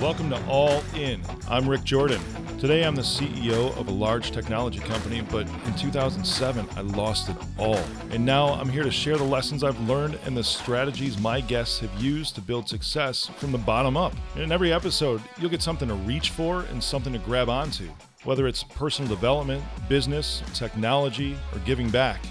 Welcome to All In. I'm Rick Jordan. Today I'm the CEO of a large technology company, but in 2007 I lost it all. And now I'm here to share the lessons I've learned and the strategies my guests have used to build success from the bottom up. And in every episode, you'll get something to reach for and something to grab onto, whether it's personal development, business, technology, or giving back.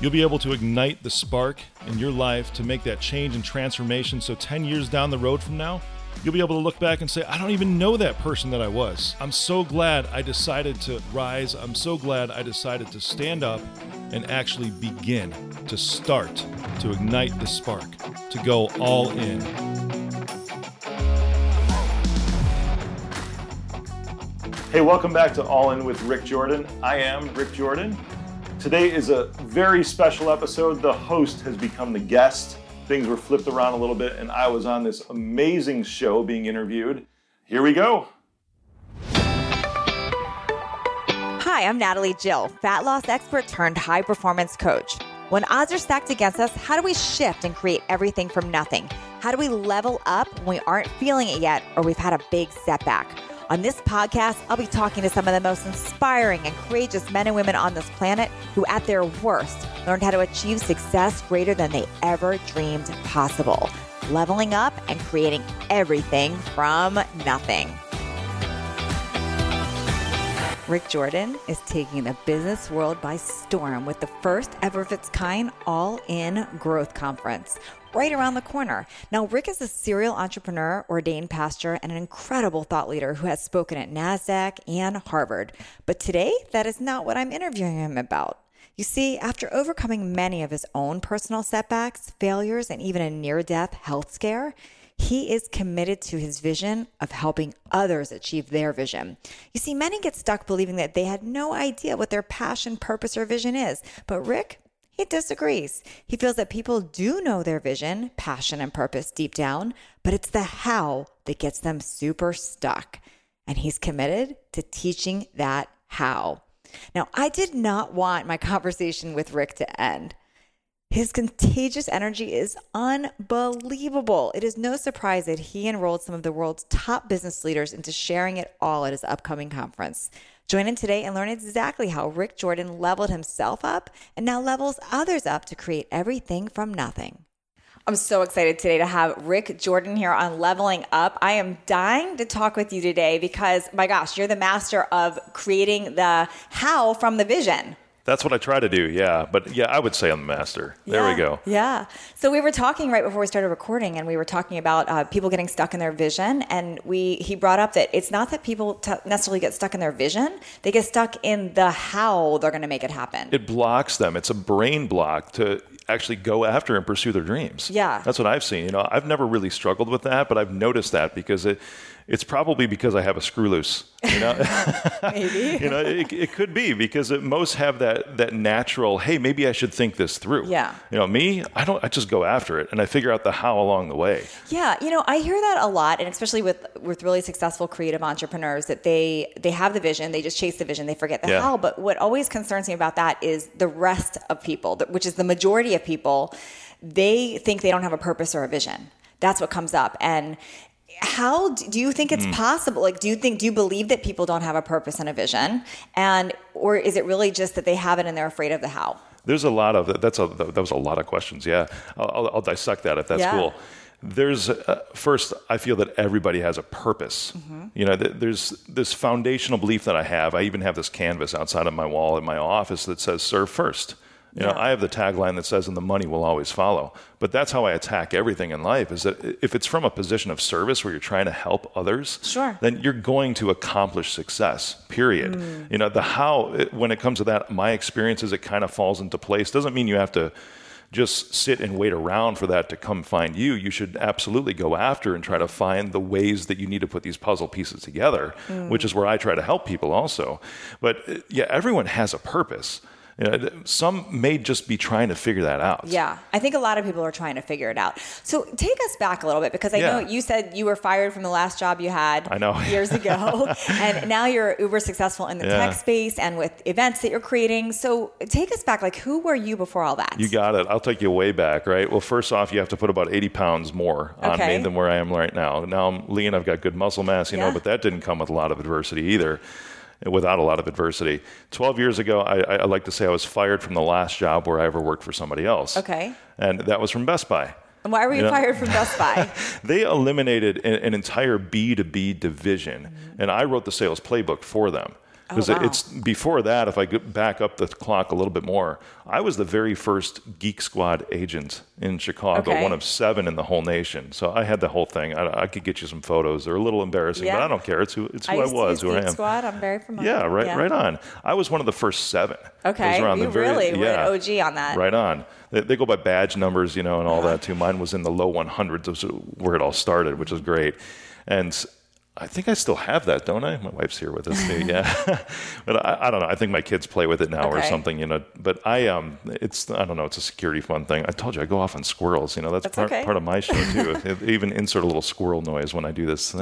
You'll be able to ignite the spark in your life to make that change and transformation so 10 years down the road from now, you'll be able to look back and say, I don't even know that person that I was. I'm so glad I decided to rise. I'm so glad I decided to stand up and actually begin to start to ignite the spark, to go all in. Hey, welcome back to All In with Rick Jordan. I am Rick Jordan. Today is a very special episode. The host has become the guest things were flipped around a little bit, and I was on this amazing show being interviewed. Here we go. Hi, I'm Natalie Jill, fat loss expert turned high performance coach. When odds are stacked against us, how do we shift and create everything from nothing? How do we level up when we aren't feeling it yet or we've had a big setback? On this podcast, I'll be talking to some of the most inspiring and courageous men and women on this planet who, at their worst, learned how to achieve success greater than they ever dreamed possible, leveling up and creating everything from nothing. Rick Jordan is taking the business world by storm with the first ever of its kind all in growth conference right around the corner. Now, Rick is a serial entrepreneur, ordained pastor, and an incredible thought leader who has spoken at NASDAQ and Harvard. But today, that is not what I'm interviewing him about. You see, after overcoming many of his own personal setbacks, failures, and even a near death health scare, he is committed to his vision of helping others achieve their vision. You see, many get stuck believing that they had no idea what their passion, purpose, or vision is. But Rick, he disagrees. He feels that people do know their vision, passion, and purpose deep down, but it's the how that gets them super stuck. And he's committed to teaching that how. Now, I did not want my conversation with Rick to end. His contagious energy is unbelievable. It is no surprise that he enrolled some of the world's top business leaders into sharing it all at his upcoming conference. Join in today and learn exactly how Rick Jordan leveled himself up and now levels others up to create everything from nothing. I'm so excited today to have Rick Jordan here on Leveling Up. I am dying to talk with you today because, my gosh, you're the master of creating the how from the vision. That's what I try to do, yeah. But yeah, I would say I'm the master. There yeah, we go. Yeah. So we were talking right before we started recording, and we were talking about uh, people getting stuck in their vision. And we he brought up that it's not that people t- necessarily get stuck in their vision; they get stuck in the how they're going to make it happen. It blocks them. It's a brain block to actually go after and pursue their dreams. Yeah. That's what I've seen. You know, I've never really struggled with that, but I've noticed that because it it's probably because I have a screw loose. You know, maybe. you know, it, it could be because it, most have that that natural. Hey, maybe I should think this through. Yeah. You know, me, I don't. I just go after it and I figure out the how along the way. Yeah. You know, I hear that a lot, and especially with with really successful creative entrepreneurs, that they they have the vision, they just chase the vision, they forget the yeah. how. But what always concerns me about that is the rest of people, which is the majority of people. They think they don't have a purpose or a vision that's what comes up and how do you think it's mm. possible? Like do you think do you believe that people don't have a purpose and a vision? And or is it really just that they have it and they're afraid of the how? There's a lot of that's a that was a lot of questions yeah. I'll, I'll dissect that if that's yeah. cool. There's uh, first i feel that everybody has a purpose. Mm-hmm. you know there's this foundational belief that i have. I even have this canvas outside of my wall in my office that says serve first you know, I have the tagline that says, "And the money will always follow." But that's how I attack everything in life. Is that if it's from a position of service where you're trying to help others, sure. then you're going to accomplish success. Period. Mm. You know, the how when it comes to that, my experience is it kind of falls into place. Doesn't mean you have to just sit and wait around for that to come find you. You should absolutely go after and try to find the ways that you need to put these puzzle pieces together, mm. which is where I try to help people also. But yeah, everyone has a purpose You know, some may just be trying to figure that out. Yeah, I think a lot of people are trying to figure it out. So take us back a little bit because I Yeah. know you said you were fired from the last job you had I know. years ago, and now you're uber successful in the Yeah. tech space and with events that you're creating. So take us back, like who were you before all that? You got it. I'll take you way back, right? Well, first off, you have to put about 80 pounds more on Okay. me than where I am right now. Now I'm lean, I've got good muscle mass, you Yeah. know, but that didn't come with a lot of adversity either. Without a lot of adversity. 12 years ago, I, I like to say I was fired from the last job where I ever worked for somebody else. Okay. And that was from Best Buy. and why were you Yeah. fired from Best Buy? They eliminated an, an entire B2B division, mm-hmm. and I wrote the sales playbook for them. Because. Oh, wow. it's before that, if I go back up the clock a little bit more, I was the very first Geek Squad agent in Chicago, Okay. one of seven in the whole nation. So I had the whole thing. I, I could get you some photos. They're a little embarrassing, but I don't care. It's who, it's who I, to was, who I Geek am. Squad. I'm very familiar. Yeah, right, right on. I was one of the first seven. I Okay, around you the very- really were yeah. an OG on that. Right on. They, they go by badge numbers, you know, and all Uh-huh. that too. Mine was in the low 100s, which is where it all started, which is great. And I think I still have that, don't I? My wife's here with us too. Yeah, but I, I don't know. I think my kids play with it now or something, you know. But I um, it's I don't know. It's a security fun thing. I told you I go off on squirrels. You know, that's, That's part, okay. part of my show too. It- even insert a little squirrel noise when I do this.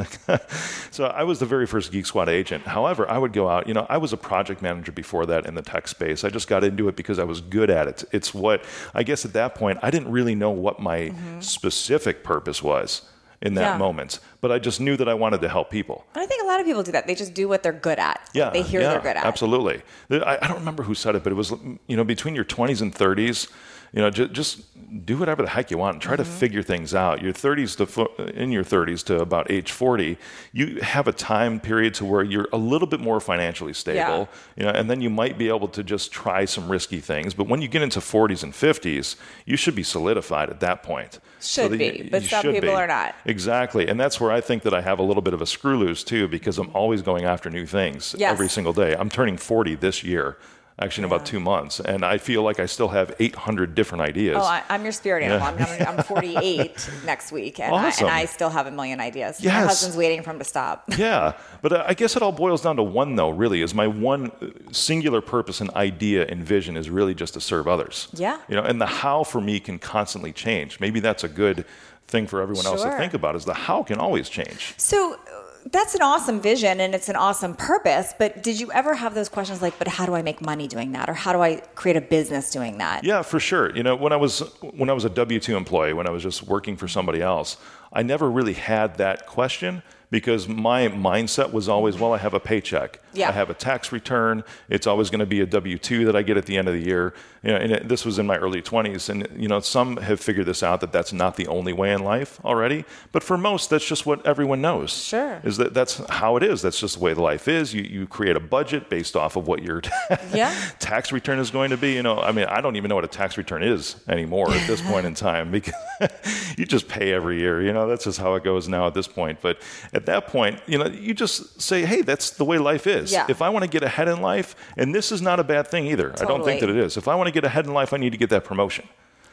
so I was the very first Geek Squad agent. However, I would go out. You know, I was a project manager before that in the tech space. I just got into it because I was good at it. It's what I guess at that point I didn't really know what my specific purpose was in that. Yeah. moment, but I just knew that I wanted to help people. And I think a lot of people do that. They just do what they're good at. Yeah, They hear yeah, they're good at. Absolutely. I, I don't remember who said it, but it was you know between your 20s and 30s, you know, just, just do whatever the heck you want and try Mm-hmm. to figure things out. Your 30s to in your 30s to about age 40, you have a time period to where you're a little bit more financially stable, yeah. you know, and then you might be able to just try some risky things. But when you get into 40s and 50s, you should be solidified at that point. Should that be, you- but you some people be. are not. Exactly. And that's where I think that I have a little bit of a screw loose too, because I'm always going after new things Yes. every single day. I'm turning 40 this year, actually in about two months, and I feel like I still have 800 different ideas. Oh, I, I'm your spirit animal. I'm, I'm, I'm 48 next week, and, Awesome. I, and I still have a million ideas. My husband's waiting for him to stop. yeah, but uh, I guess it all boils down to one, though. Really, is my one uh, singular purpose and idea and vision is really just to serve others. Yeah. you know, and the how for me can constantly change. Maybe that's a good thing for everyone else to think about. Is the how can always change. So that's an awesome vision and it's an awesome purpose. But did you ever have those questions like, but how do I make money doing that? Or how do I create a business doing that? Yeah, for sure. You know, when I was when I was a W two employee, when I was just working for somebody else, I never really had that question because my mindset was always, well, I have a paycheck, Yeah. I have a tax return. It's always going to be a W two that I get at the end of the year. You know, and it, this was in my early twenties, and you know, some have figured this out that that's not the only way in life already. But for most, that's just what everyone knows. Sure. is that that's how it is. That's just the way the life is. You you create a budget based off of what your Yeah. tax return is going to be. You know, I mean, I don't even know what a tax return is anymore at this point in time because you just pay every year. You know, that's just how it goes now at this point. But at that point, you know, you just say, hey, that's the way life is. Yeah. If I want to get ahead in life, and this is not a bad thing either. I don't think that it is. If I want to get ahead in life, I need to get that promotion.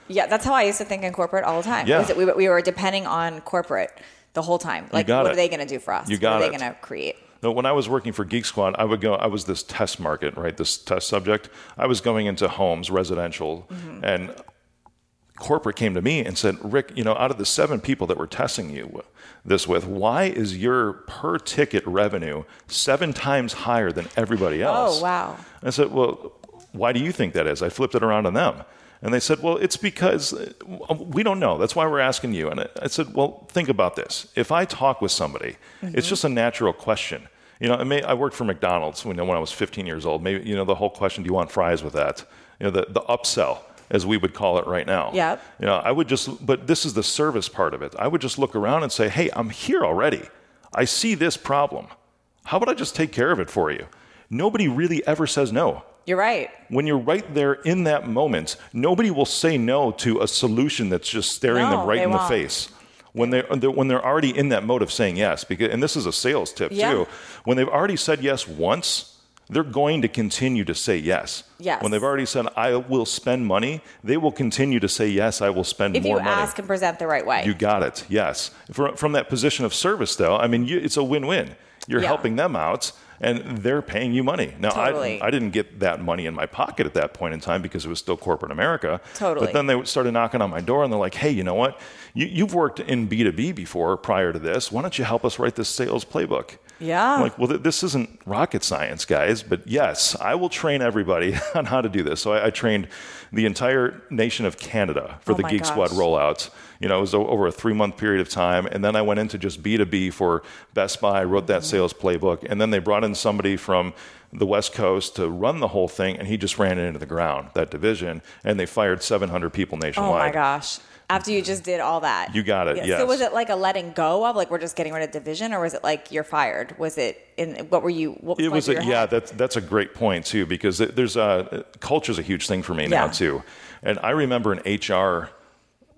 Yeah, that's how I used to think in corporate all the time. Yeah. We, we were depending on corporate the whole time. Like, what it. are they going to do for us? You got what are they going to create? No, when I was working for Geek Squad, I would go. I was this test market, right? This test subject. I was going into homes, residential, mm-hmm. and corporate came to me and said, "Rick, you know, out of the seven people that we're testing you this with, why is your per ticket revenue seven times higher than everybody else?" Oh, wow. I said, "Well, why do you think that is?" I flipped it around on them. And they said, well, it's because uh, we don't know. That's why we're asking you. And I- said, well, think about this. If I talk with somebody, it's just a natural question. You know, I, may, I worked for McDonald's when, when I was 15 years old. Maybe, you know, the whole question, do you want fries with that? You know, the, the upsell, as we would call it right now. Yeah. You know, I would just, but this is the service part of it. I would just look around and say, hey, I'm here already. I see this problem. How about I just take care of it for you? Nobody really ever says no You're right. when you're right there in that moment, nobody will say no to a solution that's just staring No, them right in the won't. face. When they're, they're- when they're already in that mode of saying yes, because and this is a sales tip Yeah. too. When they've already said yes once, they're going to continue to say yes. Yes. When they've already said I will spend money, they will continue to say yes. I will spend If more you money. ask and present the right way. You got it. Yes. From, from that position of service, though, I mean, you, it's a win-win. You're Yeah. helping them out, and they're paying you money. Now, Totally. I, I didn't get that money in my pocket at that point in time because it was still corporate America. Totally. But then they started knocking on my door and they're like, hey, you know what? You, you've worked in B2B before prior to this. Why don't you help us write this sales playbook? Yeah. I'm like, well, th- this isn't rocket science, guys, but yes, I will train everybody on how to do this. So I, I trained the entire nation of Canada for Oh the Geek Squad rollouts. You know, it was over a three month period of time. And then I went into just B2B for Best Buy, wrote that Mm-hmm. sales playbook. And then they brought in somebody from the West Coast to run the whole thing. And he just ran it into the ground, that division. And they fired 700 people nationwide. Oh my gosh. After you just did all that. You got it, Yeah. yes. So was it like a letting go of like we're just getting rid of division or was it like you're fired? Was it in what were you what It was a, yeah. That's that's a great point too because there's a culture's a huge thing for me now too, and I remember an HR.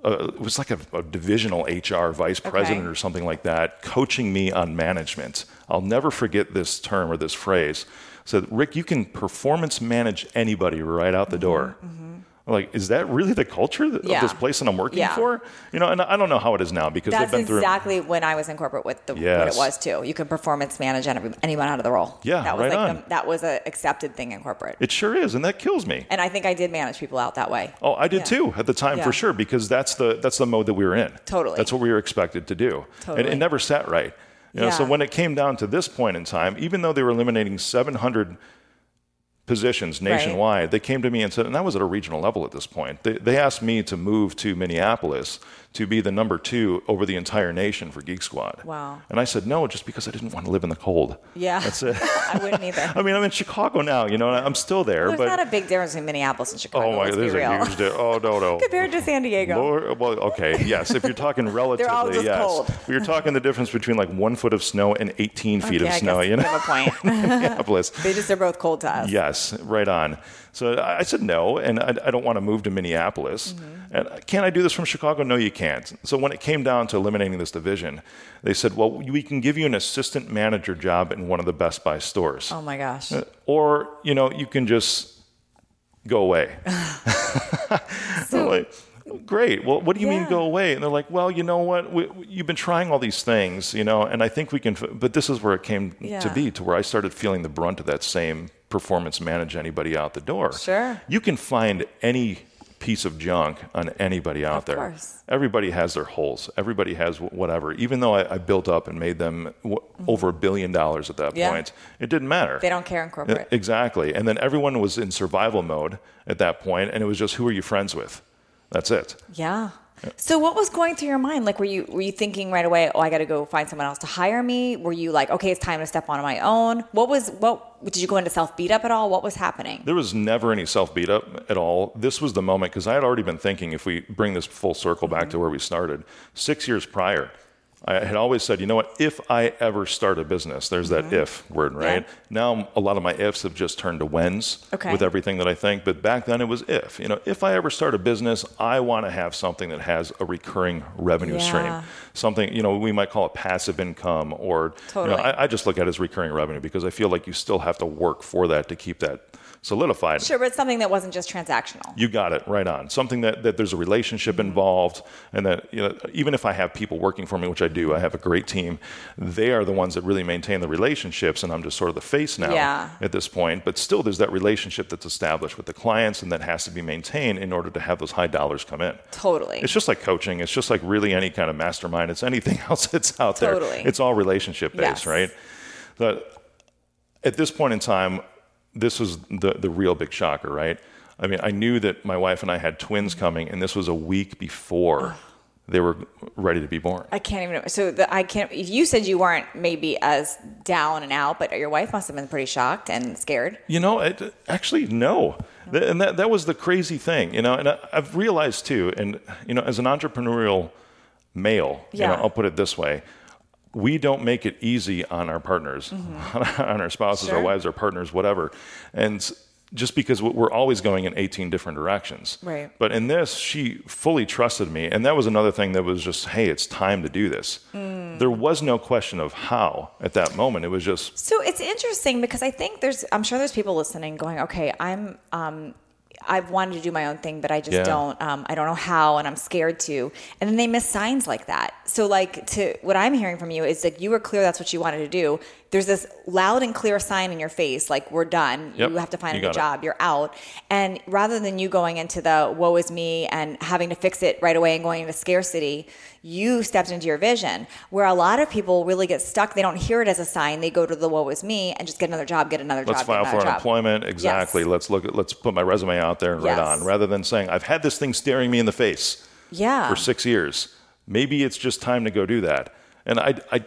Uh, it was like a, a divisional HR vice president or something like that, coaching me on management. I'll never forget this term or this phrase. Said, Rick, you can performance manage anybody right out the Mm-hmm, door. I'm Like, is that really the culture of Yeah. this place that I'm working Yeah. for? You know, and I don't know how it is now because That's they've been through. exactly when I was in corporate with the what it was too. You could performance manage anyone out of the role. Yeah, that was right like on. The, that was a accepted thing in corporate. It sure is, and that kills me. and I think I did manage people out that way. Oh, I did Yeah. too at the time for sure because that's the that's the mode that we were in. Totally. That's what we were expected to do. Totally, And it never sat right. You know, so when it came down to this point in time, even though they were eliminating 700 positions nationwide, they came to me and said, and that was at a regional level at this point. They, they asked me to move to Minneapolis to be the number two over the entire nation for Geek Squad. Wow. And I said no, just because I didn't want to live in the cold. Yeah. That's it. I wouldn't either. I mean, I'm in Chicago now, you know, and I'm still there, There's but not a big difference between Minneapolis and Chicago. oh my, there's a huge. Di- oh no, no. compared to San Diego. Well, okay, yes. If you're talking relatively, They're all just yes. cold. We're talking the difference between like one foot of snow and 18 feet Okay, of I snow. you know, have a point. Minneapolis. they just are both cold to us. Yes, right on. So I said no, and I, I don't want to move to Minneapolis. Mm-hmm. And can I do this from Chicago? No, you can't. So when it came down to eliminating this division, they said, well, we can give you an assistant manager job in one of the Best Buy stores, Oh my gosh. or you know, you can just go away. Like, great. Well, what do you mean go away? And they're like, well, you know what? We, we- you've been trying all these things, you know, and I think we can. f- But this is where it came to be, to where I started feeling the brunt of that same performance manage anybody out the door. Sure. You can find any piece of junk on anybody out there. Of there. course. Everybody has their holes. Everybody has whatever. Even though I, I built up and made them w- over a billion dollars at that Mm-hmm. Yeah. point, it didn't matter. They don't care in corporate. Exactly. And then everyone was in survival mode at that point, and it was just who are you friends with? That's it. Yeah. So what was going through your mind? Like, were you were you thinking right away? Oh, I got to go find someone else to hire me. Were you like, okay, it's time to step on my own? What was what? Did you go into self beat up at all? What was happening? There was never any self beat up at all. This was the moment because I had already been thinking if we bring this full circle back to mm-hmm. where we started, six years prior, I had always said, you know what, if I ever start a business, there's that mm-hmm. if word, right? Yeah. Now a lot of my ifs have just turned to whens Okay. with everything that I think. But back then it was if. You know, if I ever start a business, I want to have something that has a recurring revenue Yeah. stream. Something, you know, we might call it passive income or you know, I, I just look at it as recurring revenue because I feel like you still have to work for that to keep that solidified. Sure, but something that wasn't just transactional. You got it right on. Something that, that there's a relationship Mm-hmm. involved, and that you know, even if I have people working for me, which I do, I have a great team. They are the ones that really maintain the relationships, and I'm just sort of the face now Yeah. at this point. But still, there's that relationship that's established with the clients, and that has to be maintained in order to have those high dollars come in. Totally. It's just like coaching. It's just like really any kind of mastermind. It's anything else that's out there. Totally. It's all relationship based, Yes. right? But at this point in time, this was the, the real big shocker, right? I mean, I knew that my wife and I had twins mm-hmm. coming, and this was a week before they were ready to be born. I can't even. So the, I can't. If you said you weren't maybe as down and out, but your wife must have been pretty shocked and scared. You know, it, actually, no. Oh. Th- And that, that was the crazy thing, you know. And I, I've realized too, and, you know, as an entrepreneurial male, you know, I'll put it this way we don't make it easy on our partners, on our spouses, our Mm-hmm. Wives, our partners, whatever. And just because we're always going in 18 different directions. Right. But in this, she fully trusted me. And that was another thing that was just, hey, it's time to do this. Mm. There was no question of how at that moment. It was just, So it's interesting because I think there's, I'm sure there's people listening going, okay, I'm, um, I've wanted to do my own thing, but I just Yeah. don't. Um, I don't know how, and I'm scared to. And then they miss signs like that. So, like, to what I'm hearing from you is like you were clear that's what you wanted to do. There's this loud and clear sign in your face, like we're done. Yep. You have to find You a it. job. You're out. And rather than you going into the woe is me and having to fix it right away and going into scarcity, you stepped into your vision. Where a lot of people really get stuck. They don't hear it as a sign. They go to the woe is me and just get another job, get another Let's job, file get for job. unemployment. Exactly. Yes. Let's look at. Let's put my resume out there and Yes. write on, rather than saying I've had this thing staring me in the face Yeah. for six years. Maybe it's just time to go do that. And I, I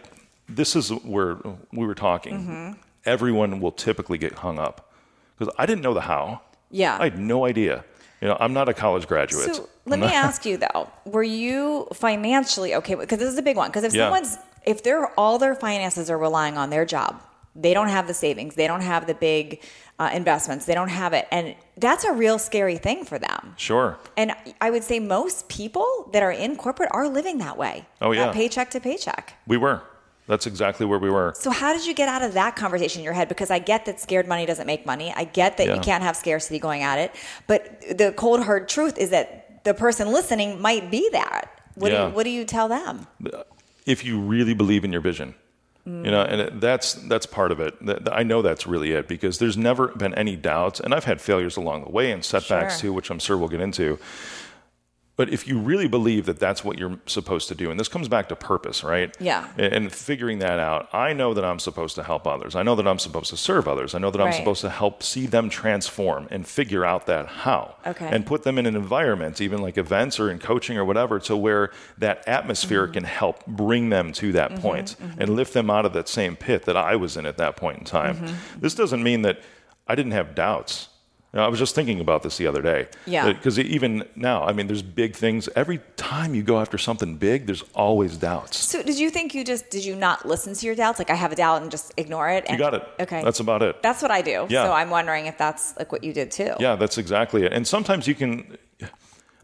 this is where we were talking. Mm-hmm. Everyone will typically get hung up because I didn't know the how. Yeah. I had no idea. You know, I'm not a college graduate. So let me ask you though, were you financially okay? Because this is a big one. Because if Yeah. someone's, if they're all their finances are relying on their job, they don't have the savings, they don't have the big uh, investments, they don't have it, and that's a real scary thing for them. Sure. And I would say most people that are in corporate are living that way. Oh, yeah. paycheck to paycheck. We were. That's exactly where we were. So how did you get out of that conversation in your head? Because I get that scared money doesn't make money. I get that Yeah. you can't have scarcity going at it. But the cold hard truth is that the person listening might be that. What, do, Yeah. you, what do you tell them? if you really believe in your vision you know and it, that's that's part of it That- i know that's really it because there's never been any doubts and i've had failures along the way and setbacks Sure. too which i'm sure we'll get into but if you really believe that that's what you're supposed to do and this comes back to purpose right Yeah. and, figuring that out i know that i'm supposed to help others i know that i'm supposed to serve others i know that i'm Right. supposed to help see them transform and figure out that how Okay. and put them in an environment, even like events or in coaching or whatever, to where that atmosphere Mm-hmm. can help bring them to that point and lift them out of that same pit that I was in at that point in time. Mm-hmm. This doesn't mean that I didn't have doubts. You know, I was just thinking about this the other day. Yeah. Uh, because even now, I mean, there's big things. Every time you go after something big, there's always doubts. So did you think you just did you not listen to your doubts? Like I have a doubt and just ignore it. You And- got it. Okay. That's about it. That's what I do. Yeah. So I'm wondering if that's like what you did too. Yeah, that's exactly it. And sometimes you can,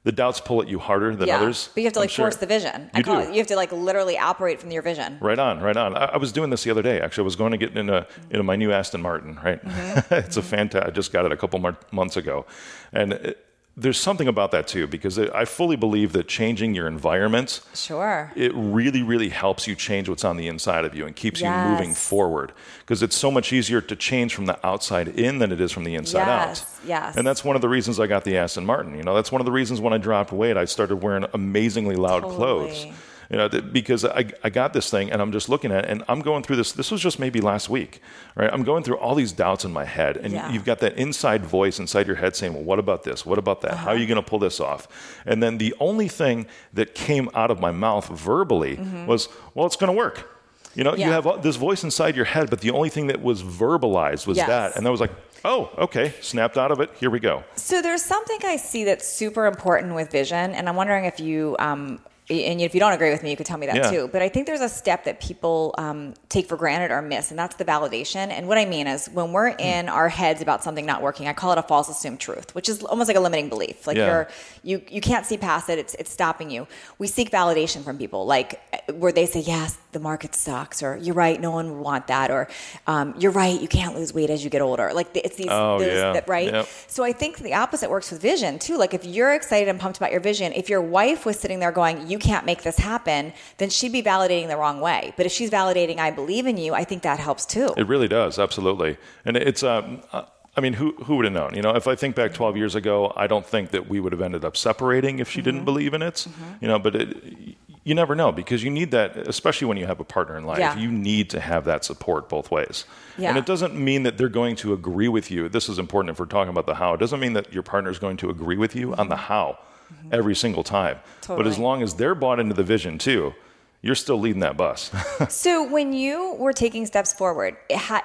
the doubts pull at you harder than Yeah. others. But you have to like sure. force the vision. I You call do. it. You have to like literally operate from your vision. Right on, right on. I, I was doing this the other day. Actually, I was going to get into into my new Aston Martin. Right, Mm-hmm. it's a fantastic. I just got it a couple months ago, and it, there's something about that too because I fully believe that changing your environment Sure. it really, really helps you change what's on the inside of you and keeps you moving forward. Because it's so much easier to change from the outside in than it is from the inside Yes, out. yes. And that's one of the reasons I got the Aston Martin. You know, that's one of the reasons when I dropped weight, I started wearing amazingly loud clothes. You know, th- because I, I got this thing and I'm just looking at it and I'm going through this. This was just maybe last week, right? I'm going through all these doubts in my head. And Yeah. you've got that inside voice inside your head saying, well, what about this? What about that? How are you Uh-huh. going to pull this off? And then the only thing that came out of my mouth verbally was, well, it's going to work. You know, you Mm-hmm. Have this voice inside your head, but the only thing that was verbalized was Yes. that. And that was like, oh, okay, snapped out of it. Here we go. So there's something I see that's super important with vision, and I'm wondering if you, um, and if you don't agree with me, you could tell me that Yeah. too. But I think there's a step that people um, take for granted or miss, and that's the validation. And what I mean is when we're Hmm. in our heads about something not working, I call it a false assumed truth, which is almost like a limiting belief. Like Yeah. you're you you can't see past it; it's it's stopping you. We seek validation from people, like where they say, "Yes, the market sucks," or "You're right, no one would want that," or um, "You're right, you can't lose weight as you get older." Like it's these, Oh, those, yeah. that, right? Yep. So I think the opposite works with vision too. Like if you're excited and pumped about your vision, if your wife was sitting there going, "You can't make this happen," then she'd be validating the wrong way. But if she's validating, "I believe in you," I think that helps too. It really does, absolutely. And it's, um, uh, I mean, who, who would have known? You know, if I think back 12 years ago, I don't think that we would have ended up separating if she Mm-hmm. didn't believe in it. You know, but it, you never know because you need that, especially when you have a partner in life. Yeah. You need to have that support both ways. Yeah. And it doesn't mean that they're going to agree with you. This is important if we're talking about the how. It doesn't mean that your partner is going to agree with you on the how Mm-hmm. every single time. But as long as they're bought into the vision too, you're still leading that bus. So when you were taking steps forward,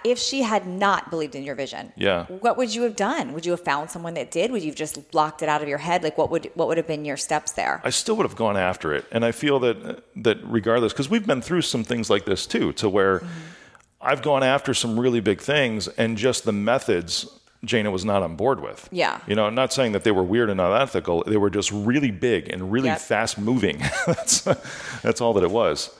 if she had not believed in your vision, Yeah. what would you have done? Would you have found someone that did? Would you have just blocked it out of your head? Like what would what would have been your steps there? I still would have gone after it. And I feel that that regardless, because we've been through some things like this too, to where mm-hmm. I've gone after some really big things, and just the methods Jana was not on board with. Yeah. You know, not saying that they were weird and unethical. They were just really big and really Yep. fast moving. that's that's all that it was.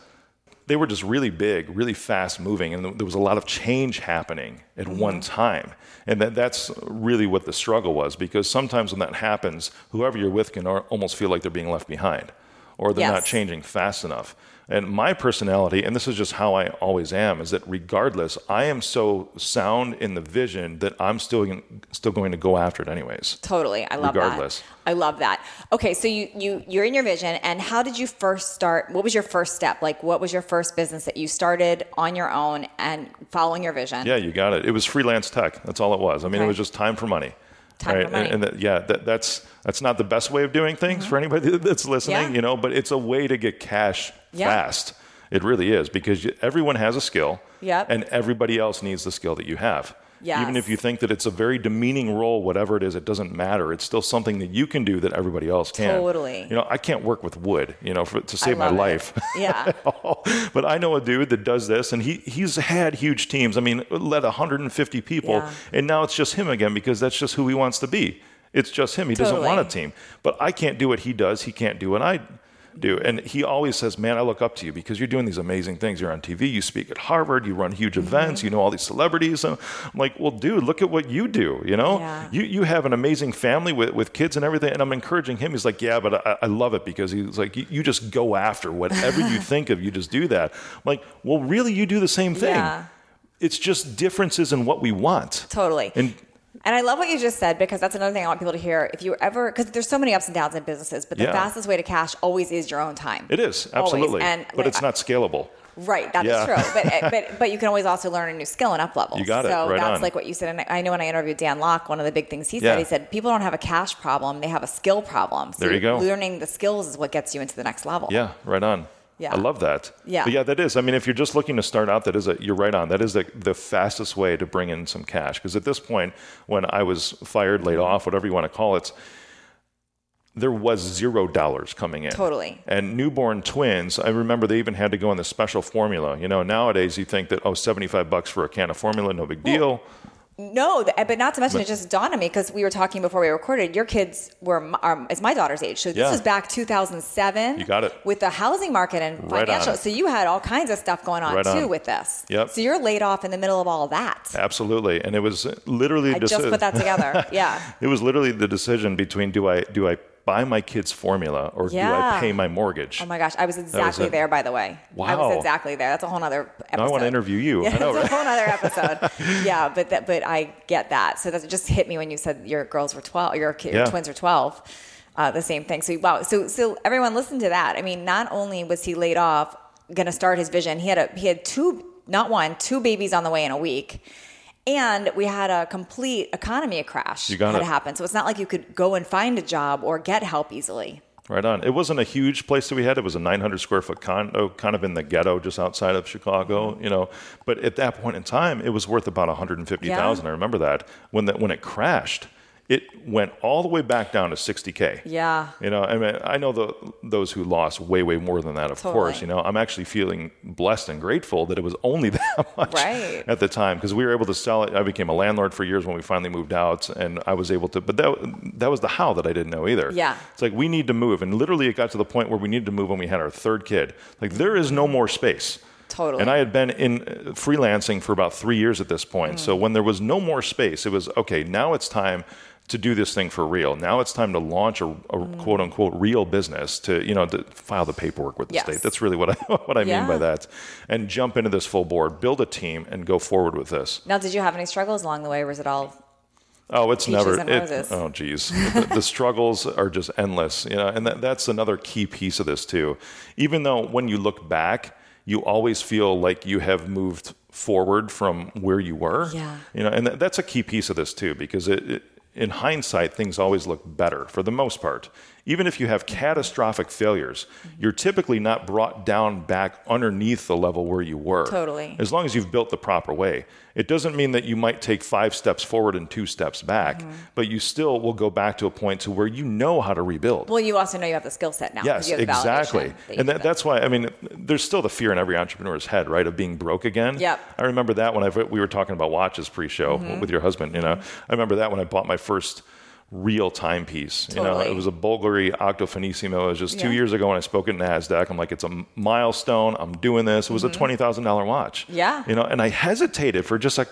they were just really big, really fast moving, and there was a lot of change happening at Mm-hmm. one time. And that, that's really what the struggle was because sometimes when that happens, whoever you're with can almost feel like they're being left behind or they're not changing fast enough. And my personality, and this is just how I always am, is that regardless, I am so sound in the vision that I'm still still going to go after it anyways. Totally. I love that. Regardless. that. I love that. Okay, so you you you're in your vision and how did you first start? What was your first step? Like what was your first business that you started on your own and following your vision? Yeah, you got it. It was freelance tech. That's all it was. I mean, Okay. it was just time for money. Time for money. And, and that, yeah, that, that's that's not the best way of doing things for anybody that's listening, Mm-hmm. Yeah. you know. But it's a way to get cash Yeah. fast. It really is because you, everyone has a skill, Yep. and everybody else needs the skill that you have. Even if you think that it's a very demeaning role, whatever it is, it doesn't matter. It's still something that you can do that everybody else can. Totally. You know, I can't work with wood, you know, for, to save my it. life. Yeah. but I know a dude that does this, and he he's had huge teams. I mean, led 150 people, Yeah. and now it's just him again because that's just who he wants to be. It's just him. He doesn't want a team. But I can't do what he does. He can't do what I do. And he always says, "Man, I look up to you because you're doing these amazing things. You're on TV. You speak at Harvard. You run huge Mm-hmm. events. You know all these celebrities." And I'm like, "Well, dude, look at what you do. You know, Yeah. you you have an amazing family with, with kids and everything." And I'm encouraging him. He's like, "Yeah, but I, I love it because he's like, you, you just go after whatever you think of. You just do that." I'm like, "Well, really, you do the same thing." Yeah. It's just differences in what we want. Totally. And And I love what you just said because that's another thing I want people to hear. If you ever, because there's so many ups and downs in businesses, but the Yeah. fastest way to cash always is your own time. It is Always. absolutely, And but it's not scalable. Right, that's Yeah. true. But, eh, but but you can always also learn a new skill and up level. You got it, So right that's on. like what you said. And I- know when I interviewed Dan Lok, one of the big things he Yeah. said, he said people don't have a cash problem; they have a skill problem. So There you go. Learning the skills is what gets you into the next level. Yeah, right on. Yeah. I love that. Yeah. But yeah, that is. I mean, if you're just looking to start out, that is a, you're right on. That is the, the fastest way to bring in some cash. Because at this point, when I was fired, laid off, whatever you want to call it, there was zero dollars coming in. Totally. And newborn twins, I remember they even had to go on the special formula. You know, nowadays you think that, oh, 75 bucks for a can of formula, no big deal. No, eh, but not to mention it just dawned on me because we were talking before we recorded. Your kids were m- are, is my daughter's age, so this Yeah. was back 2007. You got it. with the housing market and Right financial. So you had all kinds of stuff going on Right too on. with this. Yep. So you're laid off in the middle of all of that. Absolutely. And it was uh, literally I just put that together. Yeah. It was literally the decision between do I do I buy my kids formula or do I pay my mortgage? Oh my gosh, I was exactly it. there. By the way, Wow. I was exactly there. That's a whole other episode. Now I want to interview you. Yeah, I know, that's right? a whole other episode. yeah, but that, but I get that. So that just hit me when you said your girls were twelve, your, ki- your Yeah. twins are twelve. Uh, the same thing. So wow. So so everyone listen to that. I mean, not only was he laid off, going to start his vision, he had a he had two, not one, two babies on the way in a week. And we had a complete economy crash You got had it. happen. So it's not like you could go and find a job or get help easily. Right on. It wasn't a huge place that we had. It was a 900 square foot condo, kind of in the ghetto, just outside of Chicago. Mm-hmm. You know, but at that point in time, it was worth about 150,000. Yeah. I remember that when that when it crashed, it went all the way back down to 60k. Yeah. You know, I mean, I know the, those who lost way, way more than that. Of Totally. course, you know, I'm actually feeling blessed and grateful that it was only that much Right. at the time because we were able to sell it. I became a landlord for years when we finally moved out, and I was able to. But that that was the how that I didn't know either. Yeah. it's like we need to move, and literally it got to the point where we needed to move when we had our third kid. Like there is no more space. Totally. And I had been in uh, freelancing for about three years at this point. Mm. So when there was no more space, it was okay. Now it's time to do this thing for real. Now it's time to launch a, a Mm. quote unquote real business to you know to file the paperwork with the Yes. state. That's really what I what I mean by that. And jump into this full board, build a team, and go forward with this. Now, did you have any struggles along the way, or was it all Oh, it's never. it- oh, geez, the, the struggles are just endless. You know, and that, that's another key piece of this too. Even though when you look back, you always feel like you have moved forward from where you were. Yeah. You know, and that, that's a key piece of this too, because it, it, in hindsight, things always look better for the most part. Even if you have catastrophic failures, you're typically not brought down back underneath the level where you were. Totally. As long as you've built the proper way. It doesn't mean that you might take five steps forward and two steps back, Mm-hmm. but you still will go back to a point to where you know how to rebuild. Well, you also know you have the skill set now. Yes, exactly. that And that, that's why, I mean, there's still the fear in every entrepreneur's head, right, of being broke again. Yep. I remember that when I, we were talking about watches pre show Mm-hmm. with your husband, you know. I remember that when I bought my first real timepiece. You know, it was a Bulgari Octofinissimo. It was just two years ago when I spoke at Nasdaq. I'm like, it's a milestone. I'm doing this. It was a twenty thousand dollar watch. Mm-hmm. Yeah. You know, and I hesitated for just like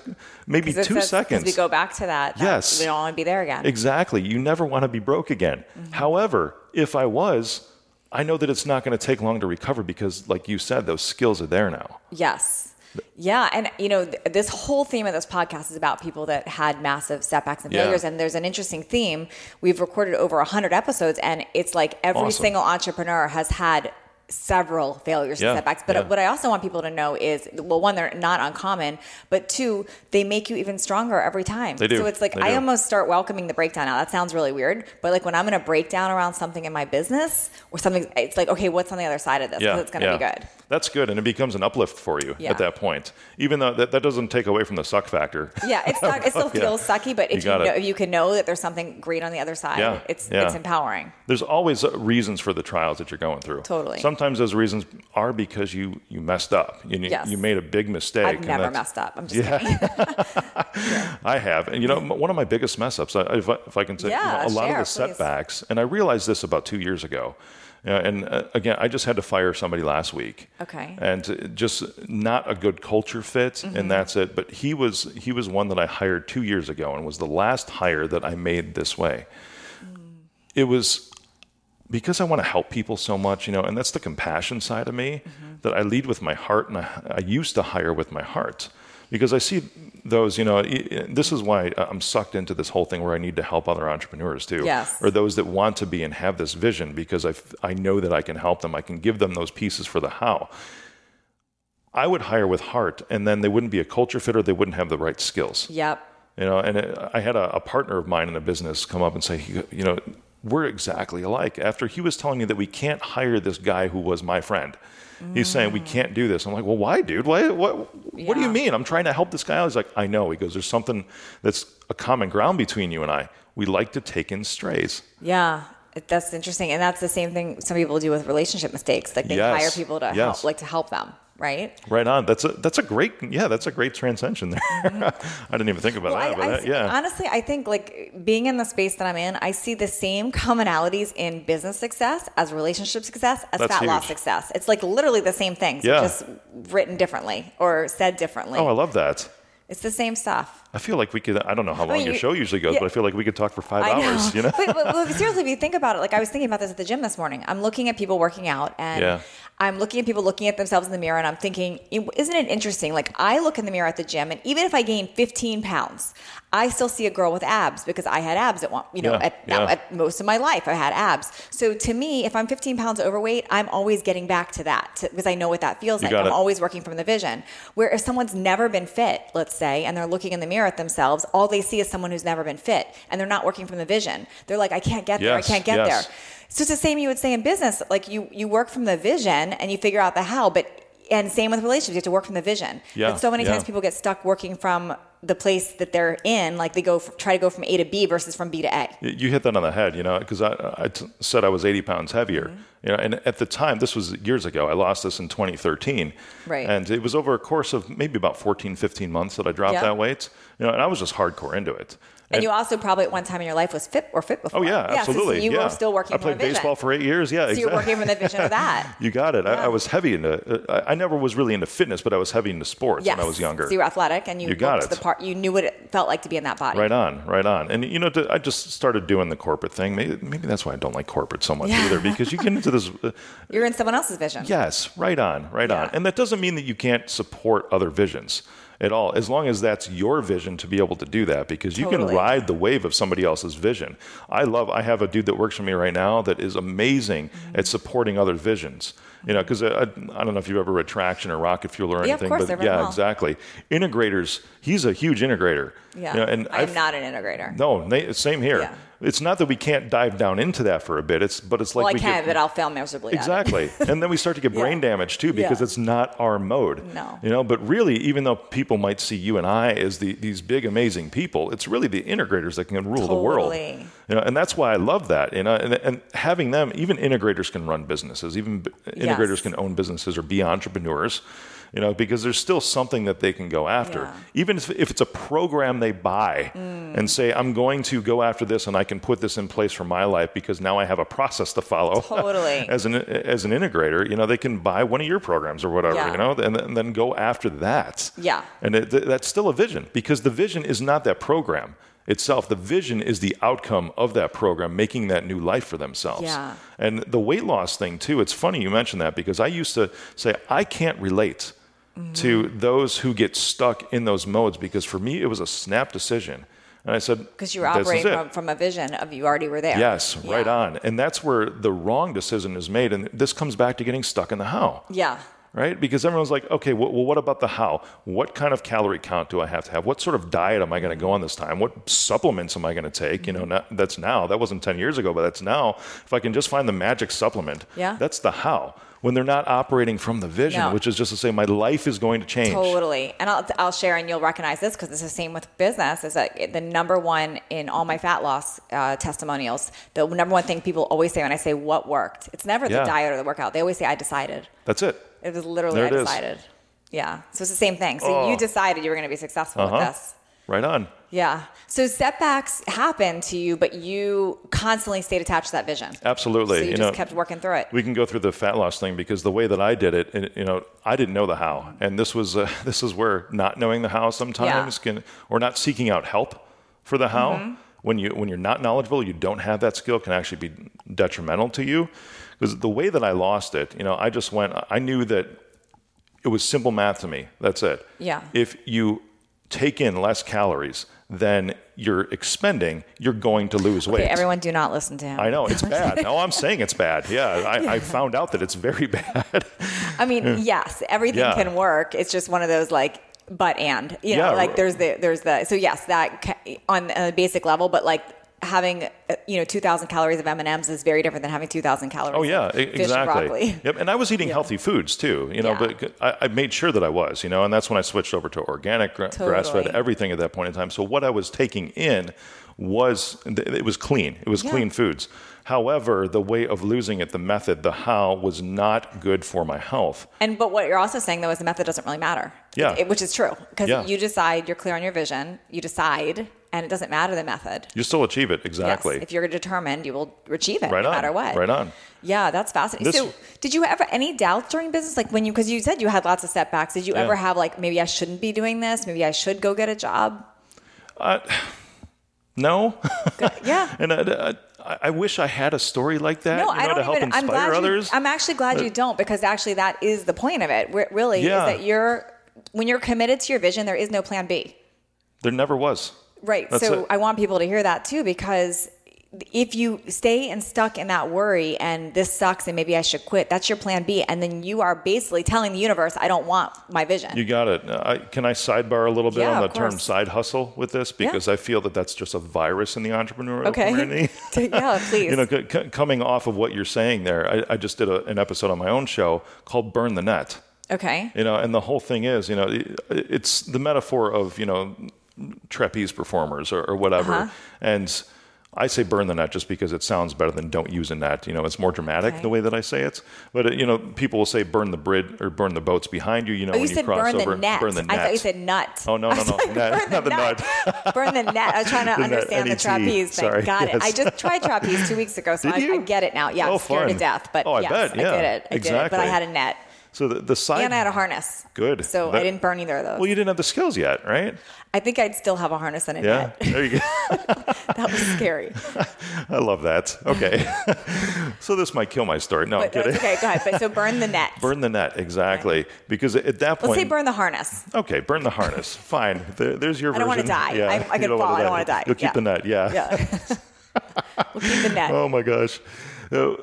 maybe two says- seconds. we go back to that. that Yes. We don't want to be there again. Exactly. You never want to be broke again. Mm-hmm. However, if I was, I know that it's not going to take long to recover because, like you said, those skills are there now. Yes. Yeah, and you know th- this whole theme of this podcast is about people that had massive setbacks and Yeah. failures. And there's an interesting theme. We've recorded over hundred episodes, and it's like every Awesome. single entrepreneur has had several failures Yeah, and setbacks. But yeah. what I also want people to know is, well, one, they're not uncommon, but two, they make you even stronger every time. They do. So it's like They I do. almost start welcoming the breakdown now. That sounds really weird, but like when I'm in a breakdown around something in my business or something, it's like, okay, what's on the other side of this? 'Cause Yeah, it's going to yeah. be good. That's good, and it becomes an uplift for you Yeah. at that point. Even though that, that doesn't take away from the suck factor. Yeah, it's not, it still Yeah. feels sucky, but You if you, it. know, if you can know that there's something great on the other side, Yeah, it's yeah. it's empowering. There's always uh, reasons for the trials that you're going through. Totally. Sometimes those reasons are because you you messed up. You Yes. you made a big mistake. I've never messed up. I'm just Yeah. kidding. I have, and you know, one of my biggest mess ups, if I, if I can say, you know, a lot share, of the please. setbacks, and I realized this about two years ago. Know, and uh, again, I just had to fire somebody last week. Okay. And uh, just not a good culture fit, Mm-hmm. and that's it. But he was he was one that I hired two years ago, and was the last hire that I made this way. Mm. It was because I want to help people so much, you know, and that's the compassion side of me Mm-hmm. that I lead with my heart, and I, I used to hire with my heart because I see those, you know, this is why I'm sucked into this whole thing where I need to help other entrepreneurs too, Yes. or those that want to be and have this vision because I, I know that I can help them. I can give them those pieces for the how. I would hire with heart, and then they wouldn't be a culture fit or they wouldn't have the right skills. yep. You know, and it, I had a, a partner of mine in a business come up and say, you know, we're exactly alike. After he was telling me that we can't hire this guy who was my friend, he's saying we can't do this. I'm like, well, why, dude? Why? What? What do you mean? I'm trying to help this guy. out. He's like, I know. He goes, there's something that's a common ground between you and I. We like to take in strays. Yeah. That's interesting, and that's the same thing some people do with relationship mistakes. Like they Yes. hire people to Yes. help, like to help them, right? Right on. That's a that's a great yeah. That's a great transition there. I didn't even think about Mm-hmm. Well, that. I, I that, yeah. honestly, I think like being in the space that I'm in, I see the same commonalities in business success as relationship success as That's fat loss success. It's like literally the same things, Yeah. just written differently or said differently. oh, I love that. It's the same stuff. I feel like we could. I don't know how long mean, your you- show usually goes, yeah. but I feel like we could talk for five I know. hours. You know. but, but, but seriously, if you think about it, like I was thinking about this at the gym this morning. I'm looking at people working out, and Yeah. I'm looking at people looking at themselves in the mirror, and I'm thinking, isn't it interesting? Like I look in the mirror at the gym, and even if I gain 15 pounds, I still see a girl with abs because I had abs at one, you know, Yeah, at, yeah. at most of my life, I had abs. So to me, if I'm 15 pounds overweight, I'm always getting back to that because I know what that feels You like. I'm it. always working from the vision. Where if someone's never been fit, let's say, and they're looking in the mirror at themselves, all they see is someone who's never been fit, and they're not working from the vision. They're like, I can't get there. I can't get yes. there. So it's the same you would say in business. Like you, you work from the vision and you figure out the how, but and same with relationships. You have to work from the vision. Yeah, But so many yeah. times people get stuck working from the place that they're in. Like they go f- try to go from A to B versus from B to A. You hit that on the head, you know, because I, I t- said I was 80 pounds heavier, Mm-hmm. you know, and at the time, this was years ago. I lost this in 2013, Right. And it was over a course of maybe about 14, 15 months that I dropped Yeah. that weight, you know, and I was just hardcore into it. And you also probably at one time in your life was fit or fit before. oh yeah, so- absolutely. So you yeah. were still working I from played the vision. baseball for eight years. Yeah, So you're working from the vision of that. You got it. I, Yeah. I was heavy into. Uh, I I never was really into fitness, but I was heavy into sports Yes. when I was younger. So you were athletic and you, You got it. the part. You knew what it felt like to be in that body. Right on, right on. And you know, I just started doing the corporate thing. Maybe, maybe that's why I don't like corporate so much Yeah. either, because you get into this. Uh, You're in someone else's vision. yes, right on, right on. And that doesn't mean that you can't support other visions at all, as long as that's your vision to be able to do that, because you Totally. can ride the wave of somebody else's vision. I love. I have a dude that works for me right now that is amazing Mm-hmm. at supporting other visions. You know, because uh, I, I don't know if you've ever read Traction or Rocket Fuel or Yeah, anything, but yeah, all. exactly. Integrators. He's a huge integrator. Yeah. You know, and I'm I've- not an integrator. no, same here. Yeah. It's not that we can't dive down into that for a bit. It's but it's like well, I we can, get, but I'll fail miserably. exactly, and then we start to get brain Yeah. damage too because it's not our mode. No. you know. But really, even though people might see you and I as the, these big amazing people, it's really the integrators that can rule the world. Totally. You know, and that's why I love that. You know, and, and having them, even integrators can run businesses. Even integrators can own businesses or be entrepreneurs. you know, because there's still something that they can go after. Yeah. Even if, if it's a program they buy mm. and say, I'm going to go after this and I can put this in place for my life because now I have a process to follow. Totally. as an as an integrator, you know, they can buy one of your programs or whatever, Yeah. you know, and, then- and then go after that. Yeah. And it, th- that's still a vision because the vision is not that program itself. The vision is the outcome of that program making that new life for themselves. Yeah. And the weight loss thing too, it's funny you mentioned that because I used to say I can't relate to Mm-hmm. those who get stuck in those modes because for me it was a snap decision. And I said Because you were "This is operating from, from a vision of you already were there. Yes, right on. And that's where the wrong decision is made. And this comes back to getting stuck in the how Yeah. Right? Because everyone's like, okay, well, well, what about the how? What kind of calorie count do I have to have? What sort of diet am I going to go on this time? What supplements am I going to take? You know, not, that's now. That wasn't 10 years ago, but that's now. If I can just find the magic supplement, Yeah. that's the how. When they're not operating from the vision, No. which is just to say, my life is going to change. Totally. And I'll, I'll share, and you'll recognize this because it's the same with business, is that the number one in all my fat loss uh, testimonials, the number one thing people always say when I say what worked, it's never Yeah. the diet or the workout. They always say, I decided. That's it. It was literally, There I it is. decided. Yeah. So it's the same thing. So Oh. you decided you were going to be successful with Uh-huh. this. Right on. Yeah. So setbacks happen to you, but you constantly stayed attached to that vision. Absolutely. So you, You just know, kept working through it. we can go through the fat loss thing because the way that I did it, you know, I didn't know the how, and this was uh, this is where not knowing the how sometimes can, or not seeking out help for the how. Mm-hmm. When you when you're not knowledgeable, you don't have that skill, can actually be detrimental to you. Because the way that I lost it, you know, I just went. I knew that it was simple math to me. That's it. Yeah. If you take in less calories than you're expending, you're going to lose weight. Okay, everyone do not listen to him. I know it's bad. No, I'm saying it's bad. Yeah, I, I found out that it's very bad. I mean, yes, everything Yeah. can work. It's just one of those like but and you know Yeah. like there's the there's the so yes that on a basic level, but like having uh, you know 2,000 calories of M and M's is very different than having 2,000 calories. Oh yeah, and exactly. broccoli. Yep, and I was eating healthy foods too. You know, Yeah. but I, I made sure that I was. You know, and that's when I switched over to organic, gra- grass-fed, everything at that point in time. So what I was taking in was it was clean. It was Yeah. clean foods. However, the way of losing it, the method, the how, was not good for my health. And but what you're also saying though is the method doesn't really matter. Yeah. It- which is true because Yeah. you decide you're clear on your vision. You decide, and it doesn't matter the method. You still achieve it exactly. Yes, if you're determined, you will achieve it Right no on. matter what. Right on. Yeah, that's fascinating. This- so, did you ever any doubts during business, like when you because you said you had lots of setbacks? Did you Yeah. ever have like maybe I shouldn't be doing this? Maybe I should go get a job? Uh, no. Yeah. And I, I, I wish I had a story like that, No, you know, I don't to help even. I'm inspire glad others. you. I'm actually glad you don't because actually that is the point of it. Really, Yeah. is that you're when you're committed to your vision, there is no plan B. there never was. Right. That's so it. I want people to hear that too because if you stay and stuck in that worry and this sucks and maybe I should quit, that's your plan B. And then you are basically telling the universe, I don't want my vision. You got it. I, can I sidebar a little bit Yeah, on the term side hustle with this because I feel that that's just a virus in the entrepreneurial okay. community. yeah, please. you know, c- c- coming off of what you're saying there, I, I just did a, an episode on my own show called "Burn the Net." okay. You know, and the whole thing is, you know, it- it's the metaphor of you know trapeze performers or, or whatever, Uh-huh. and. I say burn the net just because it sounds better than don't use a net. You know, it's more dramatic Okay. the way that I say it. But you know, people will say burn the bridge or burn the boats behind you. You know, Oh, you when you cross burn over, the net. burn the net. I thought you said nut. Oh, no, no, no. like, Net, not the nut. burn the net. I was trying to The net, understand the trapeze thing. Sorry, Got it. I just tried trapeze two weeks ago, so I, I get it now. Yeah, Oh, I'm scared fun. to death, but Oh, I yes, bet, yeah, I did it. I did it, but I had a net. So the, the side. And I had a harness. Good. So I didn't burn either of those. Well, you didn't have the skills yet, right? I think I'd still have a harness and a Yeah. net. There you go. That was scary. I love that. Okay. so this might kill my story. No, I'm kidding. okay, go ahead. But so burn the net. Burn the net exactly because at that point. Let's say burn the harness. Okay, burn the harness. Fine. There, there's your I version. I don't wanna die. Yeah, I- I could fall. I don't wanna die. You'll keep Yeah. the net. Yeah. Yeah. we'll keep the net. Oh my gosh. Uh,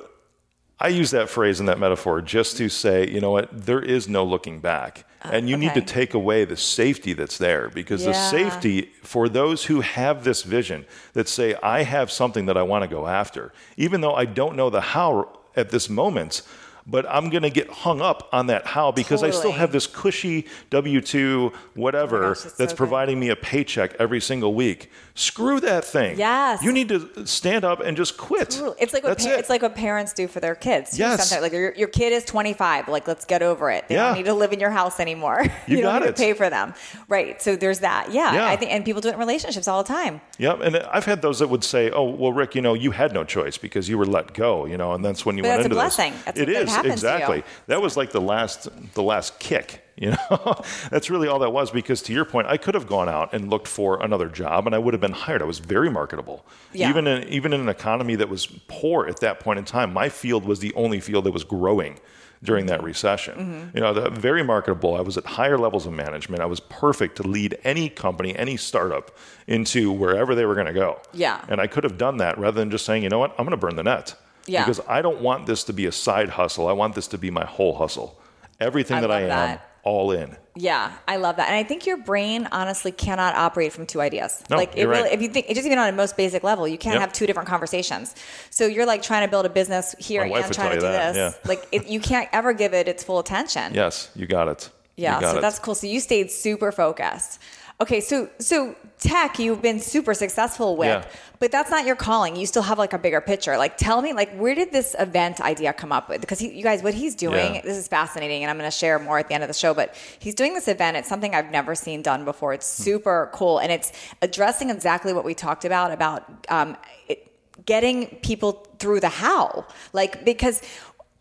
I use that phrase and that metaphor just to say, you know what, there is no looking back. Uh, and you need to take away the safety that's there because the safety for those who have this vision that say, I have something that I want to go after, even though I don't know the how at this moment, but I'm going to get hung up on that how because I still have this cushy W 2 whatever Oh gosh, it's so that's good. providing me a paycheck every single week. Screw that thing. Yes. You need to stand up and just quit. It's like what pa- it. it's like what parents do for their kids. Yes. Sometimes, like your, your kid is 25. Like, let's get over it. They Yeah. don't need to live in your house anymore. You don't got need it. to pay for them. Right. So there's that. Yeah, Yeah. I think, and people do it in relationships all the time. Yep, and I've had those that would say, "Oh, well, Rick, you know, you had no choice because you were let go, you know, and that's when you But went that's a into blessing. this." That's it is happens exactly. That was like the last, the last kick. You know, that's really all that was. Because to your point, I could have gone out and looked for another job, and I would have been hired. I was very marketable. Yeah. Even in even in an economy that was poor at that point in time, my field was the only field that was growing during that recession. Mm-hmm. You know, the, very marketable. I was at higher levels of management. I was perfect to lead any company, any startup into wherever they were going to go. Yeah. And I could have done that rather than just saying, you know what, I'm going to burn the net. Yeah. Because I don't want this to be a side hustle. I want this to be my whole hustle. Everything I that I am, that. all in. Yeah, I love that. And I think your brain honestly cannot operate from two ideas. No, like it really right. if you think just even on a most basic level, you can't Yep. have two different conversations. So you're like trying to build a business here My and trying to do that, this. yeah. Like it, you can't ever give it its full attention. Yes, you got it. Yeah, got so it. that's cool. So you stayed super focused. Okay, so so tech you've been super successful with, Yeah. but that's not your calling. You still have like a bigger picture. Like tell me like where did this event idea come up with? Because he, you guys what he's doing, Yeah. this is fascinating and I'm going to share more at the end of the show, but he's doing this event. It's something I've never seen done before. It's Hmm. super cool and it's addressing exactly what we talked about about um, it, getting people through the how. Like because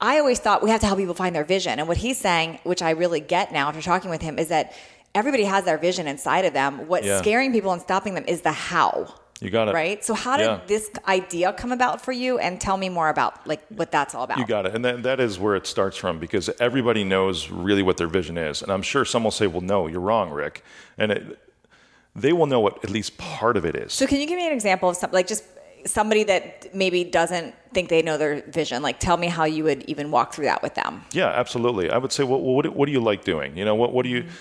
I always thought we have to help people find their vision. And what he's saying, which I really get now after talking with him, is that everybody has their vision inside of them. What's Yeah. scaring people and stopping them is the how. You got it. Right? So how did Yeah. this idea come about for you? And tell me more about like what that's all about. You got it. And that, that is where it starts from because everybody knows really what their vision is. And I'm sure some will say, well, no, you're wrong, Rick. And it, they will know what at least part of it is. So can you give me an example of something like just somebody that maybe doesn't think they know their vision? Like tell me how you would even walk through that with them. Yeah, absolutely. I would say, well, what, what do you like doing? You know, what, what do you, mm-hmm.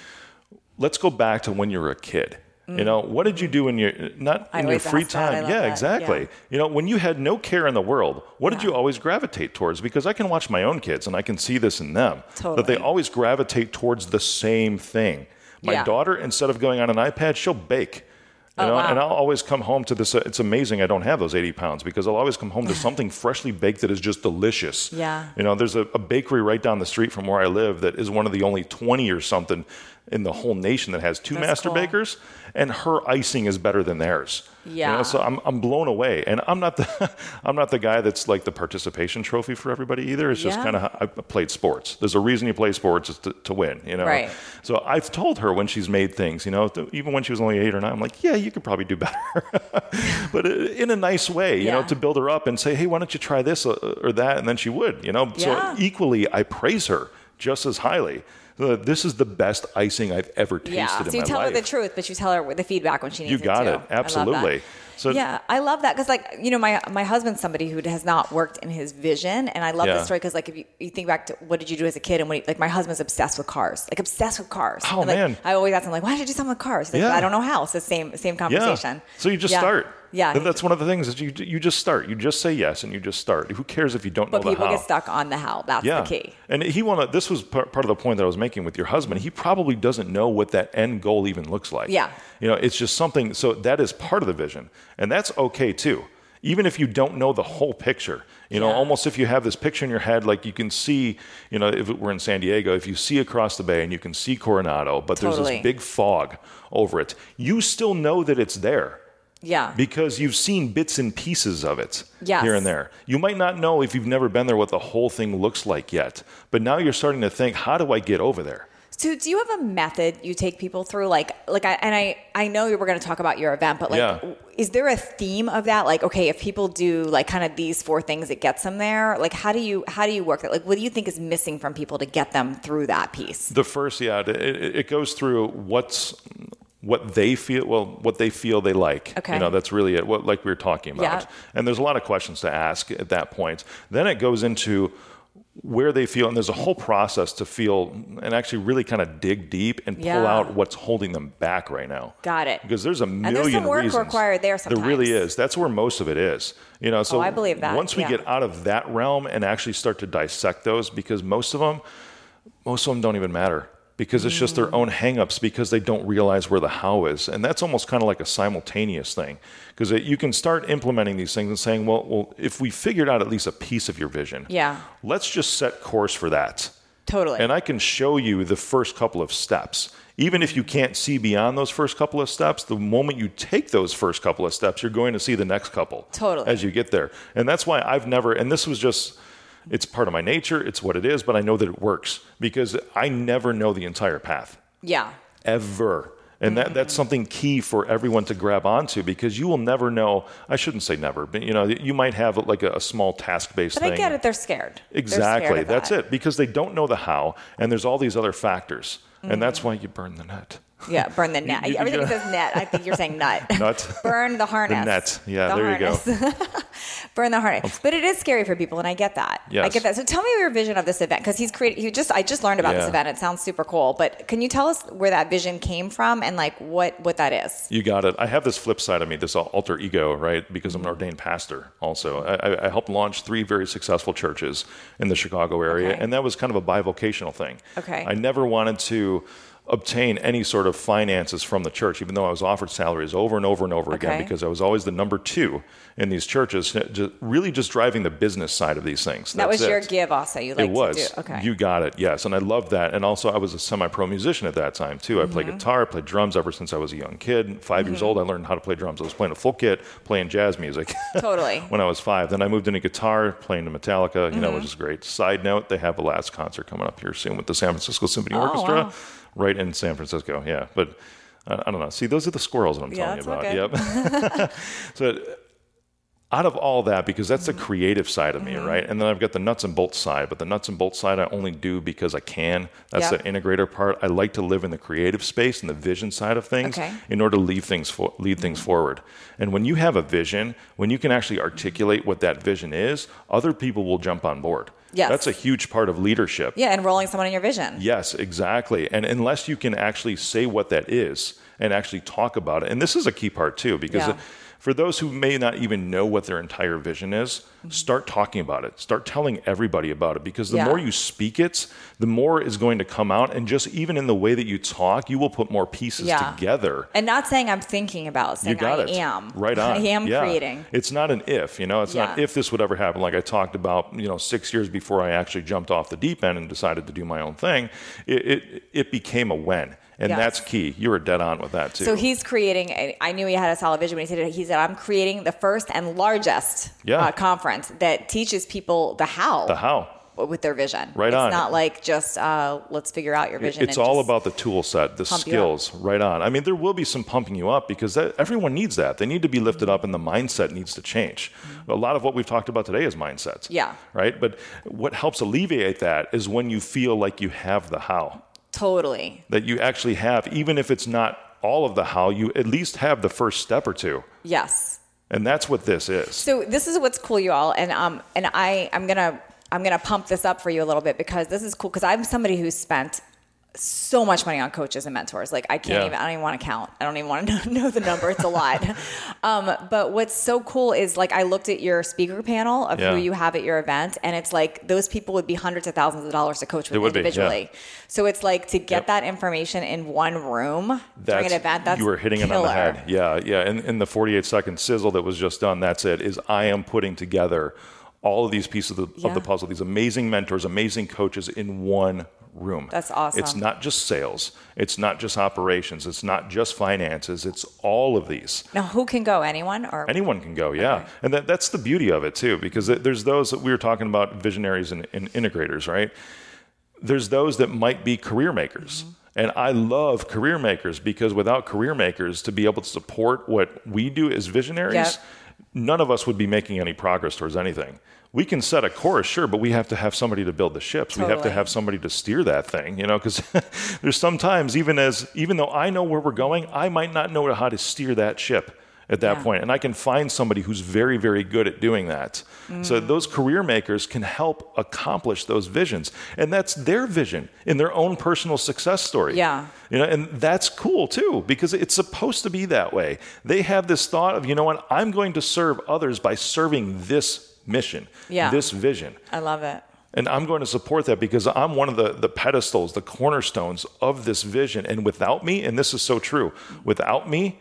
Let's go back to when you were a kid. You know, what did you do in your, not I in your free ask that. I time? Yeah, that. exactly. Yeah. You know, when you had no care in the world, what did you always gravitate towards? Because I can watch my own kids and I can see this in them. That they always gravitate towards the same thing. My Yeah. daughter, instead of going on an iPad, she'll bake. You Oh, know, wow. and I'll always come home to this. uh, It's amazing I don't have those 80 pounds because I'll always come home to something freshly baked that is just delicious. Yeah. You know, there's a, a bakery right down the street from where I live that is one of the only 20 or something in the whole nation that has two That's master cool. bakers, and her icing is better than theirs. You Yeah. know, so I'm, I'm blown away, and I'm not the I'm not the guy that's like the participation trophy for everybody either. It's just Yeah. kind of I played sports. There's a reason you play sports is to, to win. You know. Right. So I've told her when she's made things, you know, even when she was only eight or nine, I'm like, yeah, you could probably do better, but in a nice way, you know, to build her up and say, hey, why don't you try this uh, or that, and then she would, you know. Yeah. So equally, I praise her just as highly. This is the best icing I've ever tasted Yeah. in So you tell her the truth, but you tell her the feedback when she needs it. You got it. it. Absolutely. So- yeah, I love that because, like, you know, my my husband's somebody who has not worked in his vision, and I love Yeah. this story because, like, if you, you think back to what did you do as a kid, and when he, like my husband's obsessed with cars, like obsessed with cars. Oh, And, like, man. I always ask him like, why did you do something with cars? Like, Yeah. I don't know how. It's the same same conversation. Yeah. So you just Yeah. start. Yeah. And that's one of the things is you you just start. You just say yes and you just start. Who cares if you don't but know the people get stuck on the how. That's yeah. the key. And he wanna. This was part, of the point that I was making with your husband. He probably doesn't know what that end goal even looks like. Yeah. You know, it's just something. So that is part of the vision, and that's okay too. Even if you don't know the whole picture, you know, Yeah. almost if you have this picture in your head, like you can see, you know, if it were in San Diego, if you see across the bay and you can see Coronado, but there's this big fog over it, you still know that it's there Yeah. because you've seen bits and pieces of it Yes. here and there. You might not know if you've never been there what the whole thing looks like yet, but now you're starting to think, how do I get over there? So do you have a method you take people through? Like, like I and I I know we're going to talk about your event, but like, Yeah. is there a theme of that? Like, okay, if people do like kind of these four things, it gets them there. Like, how do you how do you work that? Like, what do you think is missing from people to get them through that piece? The first, yeah, it it goes through what's what they feel well what they feel they like Okay. you know that's really it what like we were talking about Yeah. and there's a lot of questions to ask at that point then it goes into where they feel, and there's a whole process to feel and actually really kind of dig deep and pull Yeah. out what's holding them back right now. Got it. Because there's a million and there's some work reasons. required there sometimes. There really is. That's where most of it is. You know, so Oh, I believe that, once we yeah. get out of that realm and actually start to dissect those, because most of them, most of them don't even matter because it's just their own hangups because they don't realize where the how is, and that's almost kind of like a simultaneous thing because you can start implementing these things and saying, well, well, if we figured out at least a piece of your vision, Yeah. let's just set course for that. Totally. And I can show you the first couple of steps. Even if you can't see beyond those first couple of steps, the moment you take those first couple of steps, you're going to see the next couple. Totally. As you get there. And that's why I've never, and this was just, it's part of my nature, it's what it is, but I know that it works because I never know the entire path, yeah. ever. And that, that's something key for everyone to grab onto because you will never know. I shouldn't say never, but you know, you might have like a, a small task based But thing. I get it. They're scared. They're Exactly. scared That's that. it. Because they don't know the how, and there's all these other factors, and mm-hmm. that's why you burn the net. Yeah, burn the net. you- Everything you- says net. I think you're saying nut. Nut. burn the harness. The net. Yeah, The there you go. burn the harness. But it is scary for people, and I get that. I get that. So tell me your vision of this event because he's created. You just I just learned about this event. It sounds super cool. But can you tell us where that vision came from and like what what that is? You got it. I have this flip side of me, this alter ego, right? Because I'm an mm-hmm. ordained pastor also. I, I- I helped launch three very successful churches in the Chicago area, Okay. and that was kind of a bivocational thing. Okay. I never wanted to obtain any sort of finances from the church, even though I was offered salaries over and over and over again, because I was always the number two in these churches, ju- really just driving the business side of these things. that That's was your it. give also. You like it was. to do. Okay. You got it. Yes, and I loved that. And also, I was a semi-pro musician at that time too. I played Mm-hmm. guitar, I played drums ever since I was a young kid. 5 years old, I learned how to play drums. I was playing a full kit, playing jazz music. Totally. when I was five, then I moved into guitar, playing to Metallica. You know, Mm-hmm. which is great. Side note: they have a last concert coming up here soon with the San Francisco Symphony Oh, Orchestra, wow. Right in San Francisco. Yeah, but. uh, I don't know. See, those are the squirrels that I'm Yeah, telling you about. Yep. so out of all that, because that's the creative side of me, Mm-hmm. right? And then I've got the nuts and bolts side, but the nuts and bolts side I only do because I can. That's Yep. the integrator part. I like to live in the creative space and the vision side of things Okay. in order to lead things for, lead things forward. And when you have a vision, when you can actually articulate what that vision is, other people will jump on board. Yes. That's a huge part of leadership. yeah, enrolling someone in your vision. Yes, exactly. And unless you can actually say what that is and actually talk about it, and this is a key part too, because Yeah. For those who may not even know what their entire vision is, mm-hmm. start talking about it. Start telling everybody about it, because the Yeah. more you speak it, the more is going to come out. And just even in the way that you talk, you will put more pieces Yeah. together. And not saying I'm thinking about, You saying got I it. am. Right on. I am Yeah. creating. It's not an if, you know, it's not if this would ever happen. Like I talked about, you know, six years before I actually jumped off the deep end and decided to do my own thing, it, it, it became a when. And Yes. that's key. You were dead on with that too. So he's creating. A, I knew he had a solid vision when he said it. He said, "I'm creating the first and largest Yeah. uh, conference that teaches people the how, the how. with their vision. Right it's on. not like just uh, let's figure out your vision. It's all about the tool set, the pump you up. skills, right on. I mean, there will be some pumping you up because that, everyone needs that. They need to be lifted up, and the mindset needs to change. A lot of what we've talked about today is mindsets. Yeah. Right. But what helps alleviate that is when you feel like you have the how. Totally. that you actually have, even if it's not all of the how, you at least have the first step or two. Yes. And that's what this is. So this is what's cool, you all, and um, and I, I'm gonna, I'm gonna pump this up for you a little bit because this is cool because I'm somebody who's spent so much money on coaches and mentors. Like I can't Yeah. even, I don't even want to count. I don't even want to know, know the number. It's a lot. um, but what's so cool is like I looked at your speaker panel of Yeah. who you have at your event, and it's like those people would be hundreds of thousands of dollars to coach with would be, yeah. individually. So it's like to get Yep. that information in one room during an event. That's you were hitting it on the head. Yeah, yeah. And in the 48 second sizzle that was just done, that's it. Is I am putting together all of these pieces of the, Yeah. of the puzzle, these amazing mentors, amazing coaches in one room. That's awesome. It's not just sales. It's not just operations. It's not just finances. It's all of these. Now, who can go? Anyone or Anyone can go, yeah. And that, that's the beauty of it, too, because there's those that we were talking about visionaries and, and integrators, right? There's those that might be career makers. Mm-hmm. And I love career makers because without career makers to be able to support what we do as visionaries, Yep. None of us would be making any progress towards anything. We can set a course, sure, but we have to have somebody to build the ships. We have to have somebody to steer that thing, you know, because there's sometimes even as even though I know where we're going, I might not know how to steer that ship at that Yeah. point, and I can find somebody who's very, very good at doing that. So Mm. those career makers can help accomplish those visions, and that's their vision in their own personal success story. Yeah. You know, and that's cool too because it's supposed to be that way. They have this thought of, you know what, I'm going to serve others by serving this mission, Yeah. this vision. I love it. And I'm going to support that because I'm one of the, the pedestals, the cornerstones of this vision. And without me, and this is so true, without me,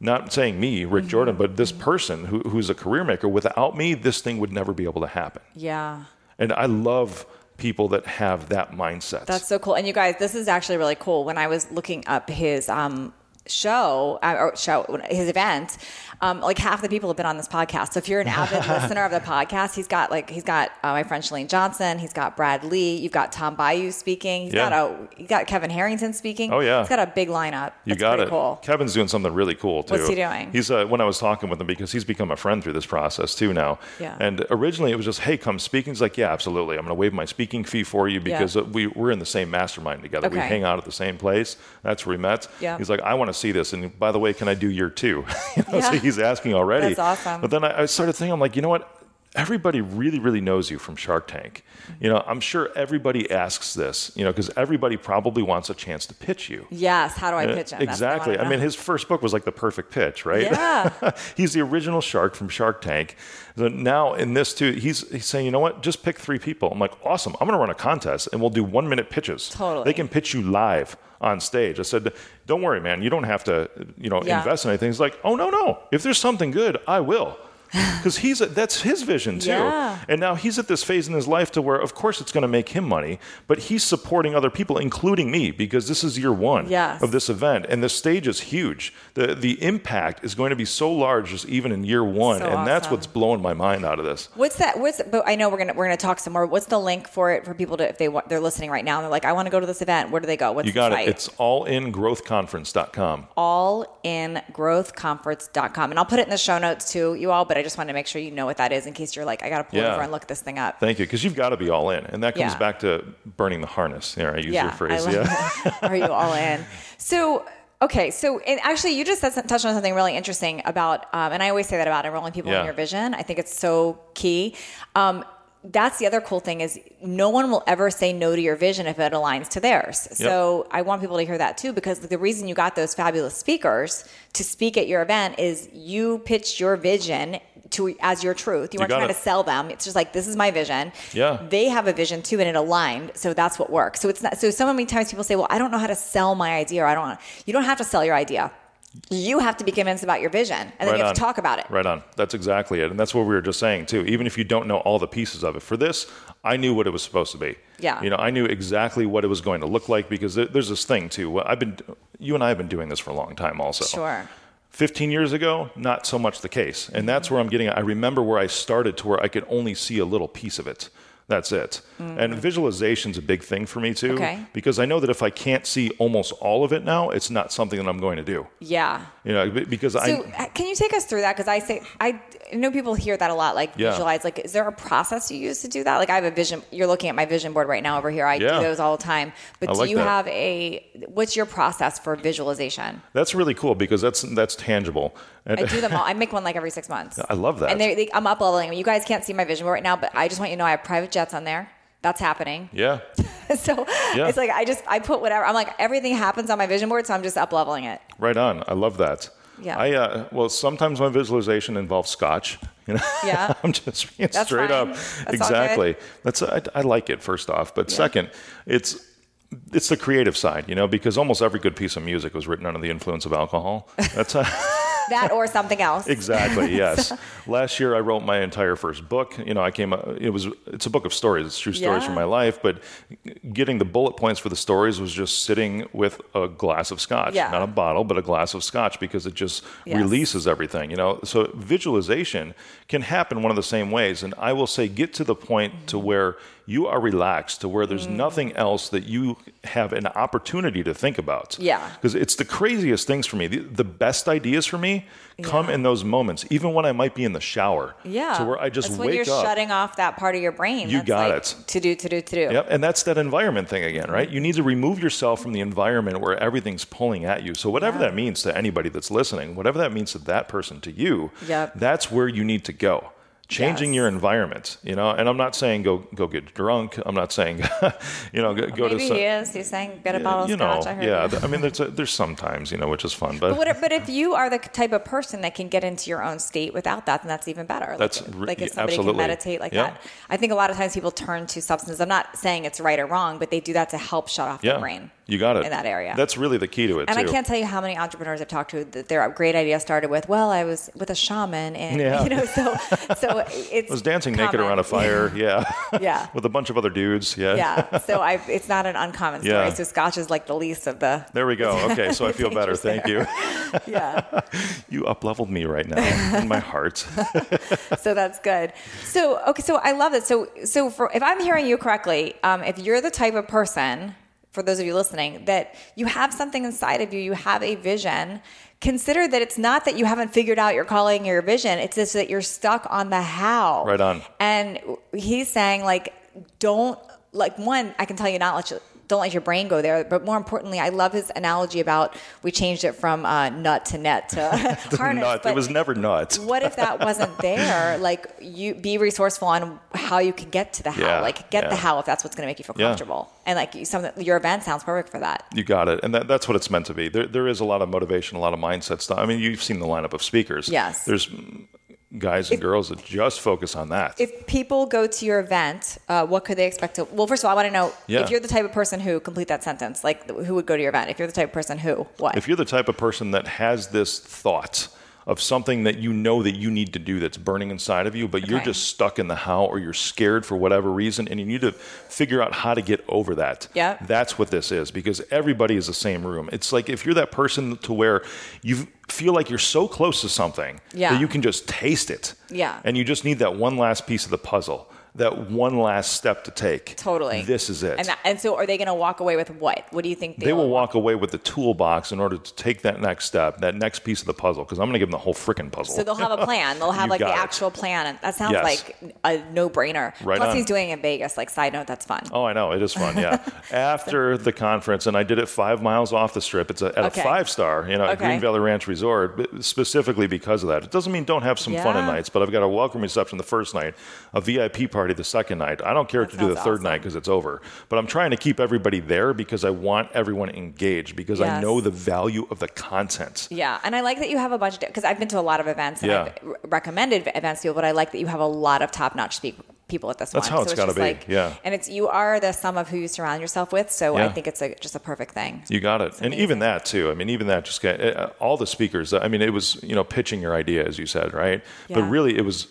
not saying me, Rick Jordan, but this person who, who's a career maker, without me, this thing would never be able to happen. Yeah. And I love people that have that mindset. That's so cool. And you guys, this is actually really cool. When I was looking up his um, show uh, or show his event, um, like half the people have been on this podcast. So if you're an avid listener of the podcast, he's got like he's got uh, my friend Shalene Johnson, he's got Brad Lea, you've got Tom Bilyeu speaking, he's Yeah. got a got Kevin Harrington speaking. Oh, yeah. he's got a big lineup. You got it. Cool. Kevin's doing something really cool too. What's he doing? He's uh, when I was talking with him because he's become a friend through this process too now. Yeah. And originally it was just, hey, come speak. And he's like, yeah, absolutely. I'm going to waive my speaking fee for you because uh we we're in the same mastermind together. We hang out at the same place. That's where we met. Yeah. He's like, I want to see this. And by the way, can I do year two? you know, So Yeah. He's asking already. That's awesome. But then I, I started thinking, I'm like, you know what? Everybody really, really knows you from Shark Tank. You know, I'm sure everybody asks this, you know, because everybody probably wants a chance to pitch you. Yes. How do I pitch him? Uh, Exactly. wanna I mean, his first book was like the perfect pitch, right? Yeah. he's the original shark from Shark Tank. So now in this too, he's he's saying, you know what? Just pick three people. I'm like, awesome. I'm going to run a contest and we'll do one minute pitches. Totally. They can pitch you live on stage. I said, don't worry, man. You don't have to, you know, Yeah. invest in anything. He's like, oh no, no. If there's something good, I will. Because he's that's his vision too, Yeah. and now he's at this phase in his life to where, of course, it's going to make him money, but he's supporting other people, including me, because this is year one Yes. of this event, and the stage is huge. the The impact is going to be so large, just even in year one, So and that's what's blowing my mind out of this. What's that? What's? But I know we're gonna we're gonna talk some more. What's the link for it for people to if they want they're listening right now and they're like, I want to go to this event. Where do they go? What's You got it. It's allingrowthconference.com. allingrowthconference.com. And I'll put it in the show notes too, you all, but I just want to make sure you know what that is in case you're like, I got to pull Yeah. over and look this thing up. Thank you, because you've got to be all in, and that comes Yeah. back to burning the harness. There, I use your phrase. yeah. Are you all in? So, okay. So, and actually, you just said, touched on something really interesting about, um, and I always say that about enrolling people Yeah. in your vision. I think it's so key. Um, that's the other cool thing is no one will ever say no to your vision if it aligns to theirs. So I want people to hear that too because the reason you got those fabulous speakers to speak at your event is you pitched your vision to as your truth. You weren't trying it. to sell them. It's just like this is my vision. Yeah. They have a vision too, and it aligned. So that's what works. So it's not. So so many times people say, "Well, I don't know how to sell my idea," or "I don't." want You don't have to sell your idea. You have to be convinced about your vision, and then Right you have on. to talk about it. Right on. That's exactly it. And that's what we were just saying, too. Even if you don't know all the pieces of it, for this, I knew what it was supposed to be. Yeah. You know, I knew exactly what it was going to look like because there's this thing, too. Well, I've been, you and I have been doing this for a long time also. Sure. 15 years ago, not so much the case. And that's where I'm getting. I remember where I started to where I could only see a little piece of it. That's it. And visualization is a big thing for me too. Okay. Because I know that if I can't see almost all of it now, it's not something that I'm going to do. Yeah. You know, because So I uh, can you take us through that? Because I say I know people hear that a lot. Like Yeah. visualize. Like, is there a process you use to do that? Like, I have a vision. You're looking at my vision board right now over here. I Yeah. do those all the time. But I do like you that. have a? What's your process for visualization? That's really cool because that's that's tangible. And I do them all. I make one like every six months. I love that. And they, they, I'm up leveling. them. You guys can't see my vision board right now, but I just want you to know I have private jets on there. That's happening. yeah. so Yeah. it's like I just I put whatever. I'm like everything happens on my vision board, so I'm just up leveling it. Right on. I love that. Yeah. I uh, well, sometimes my visualization involves scotch. You know. Yeah. I'm just being That's straight fine. up. That's exactly. That's I, I like it. First off, but second, it's it's the creative side. You know, because almost every good piece of music was written under the influence of alcohol. That's. Uh, That or something else. Exactly. Yes. Last year, I wrote my entire first book. You know, I came. It was. It's a book of stories. It's true stories Yeah. from my life. But getting the bullet points for the stories was just sitting with a glass of scotch, Yeah. not a bottle, but a glass of scotch, because it just Yes. releases everything. You know. So visualization can happen one of the same ways. And I will say, get to the point to mm-hmm. where you are relaxed, to where Mm. there's nothing else that you have an opportunity to think about. Yeah. Because it's the craziest things for me. The, the best ideas for me me come Yeah. in those moments, even when I might be in the shower. Yeah. To where I just That's wake when you're up. shutting off that part of your brain. You that's got like, it. To do, to do, to do. Yep, and that's that environment thing again, right? You need to remove yourself from the environment where everything's pulling at you. So whatever Yeah. that means to anybody that's listening, whatever that means to that person to you, Yep. that's where you need to go. Changing Yes. your environment, you know, and I'm not saying go go get drunk. I'm not saying, you know, go, go Maybe to some, he is. He's saying get a bottle of you know, scotch. I heard yeah. I mean, there's a, there's sometimes, you know, which is fun, but, But, what, but if you are the type of person that can get into your own state without that, then that's even better. That's like, like if somebody absolutely. can meditate like Yeah. that. I think a lot of times people turn to substances. I'm not saying it's right or wrong, but they do that to help shut off yeah, their brain. you got it in that area. That's really the key to it And too. I can't tell you how many entrepreneurs I've talked to that their great idea started with, "Well, I was with a shaman, and Yeah. you know, so so it's I was dancing naked around a fire, yeah, Yeah. with a bunch of other dudes, yeah. yeah. So I, it's not an uncommon story. Yeah. So Scotch is like the least of the. There we go. Okay, so I feel better. Thank you. Yeah. You up leveled me right now in my heart. so that's good. So okay, so I love it. So so for if I'm hearing you correctly, um, if you're the type of person, for those of you listening, that you have something inside of you, you have a vision. Consider that it's not that you haven't figured out your calling or your vision. It's just that you're stuck on the how. Right on. And he's saying like, don't like one. I can tell you not let you. Don't let your brain go there. But more importantly, I love his analogy about we changed it from uh, nut to net to harness. Nut. It was never nut. what if that wasn't there? Like you be resourceful on how you can get to the how. Yeah, like get the how if that's what's going to make you feel Yeah. comfortable. And like you- some your event sounds perfect for that. You got it, and that, that's what it's meant to be. There, there is a lot of motivation, a lot of mindset stuff. I mean, you've seen the lineup of speakers. Yes. There's guys and girls that just focus on that. If people go to your event, uh, what could they expect to? Well, first of all, I want to know Yeah. if you're the type of person who complete that sentence. Like who would go to your event? If you're the type of person who what? if you're the type of person that has this thought of something that you know that you need to do that's burning inside of you, but you're just stuck in the how or you're scared for whatever reason and you need to figure out how to get over that. Yeah. That's what this is because everybody is the same room. It's like if you're that person to where you feel like you're so close to something Yeah. that you can just taste it. Yeah. And you just need that one last piece of the puzzle, that one last step to take. Totally. This is it. and that, and so are they going to walk away with what? What do you think they will walk away with the toolbox in order to take that next step, that next piece of the puzzle, because I'm going to give them the whole freaking puzzle. So they'll have a plan. They'll have like the it. actual plan. And that sounds Yes. like a no-brainer. Right Plus, on. he's doing it in Vegas. Like side note, that's fun. Oh, I know. It is fun. Yeah. After the conference, and I did it five miles off the strip. It's a, at Okay. a five star, you know, Okay. Green Valley Ranch Resort, specifically because of that. It doesn't mean don't have some fun at nights, but I've got a welcome reception the first night, a VIP party the second night. I don't care That to do the third awesome. night because it's over, but I'm trying to keep everybody there because I want everyone engaged because I know the value of the content. Yeah, and I like that you have a bunch of because I've been to a lot of events and Yeah. I've recommended events to people, but I like that you have a lot of top-notch speak people at this That's one. how it's gotta just be, Like, yeah. and it's you are the sum of who you surround yourself with. So I think it's a, just a perfect thing. You got it. And even that too. I mean, even that just got uh, all the speakers. I mean, it was you know pitching your idea as you said, right? But really, it was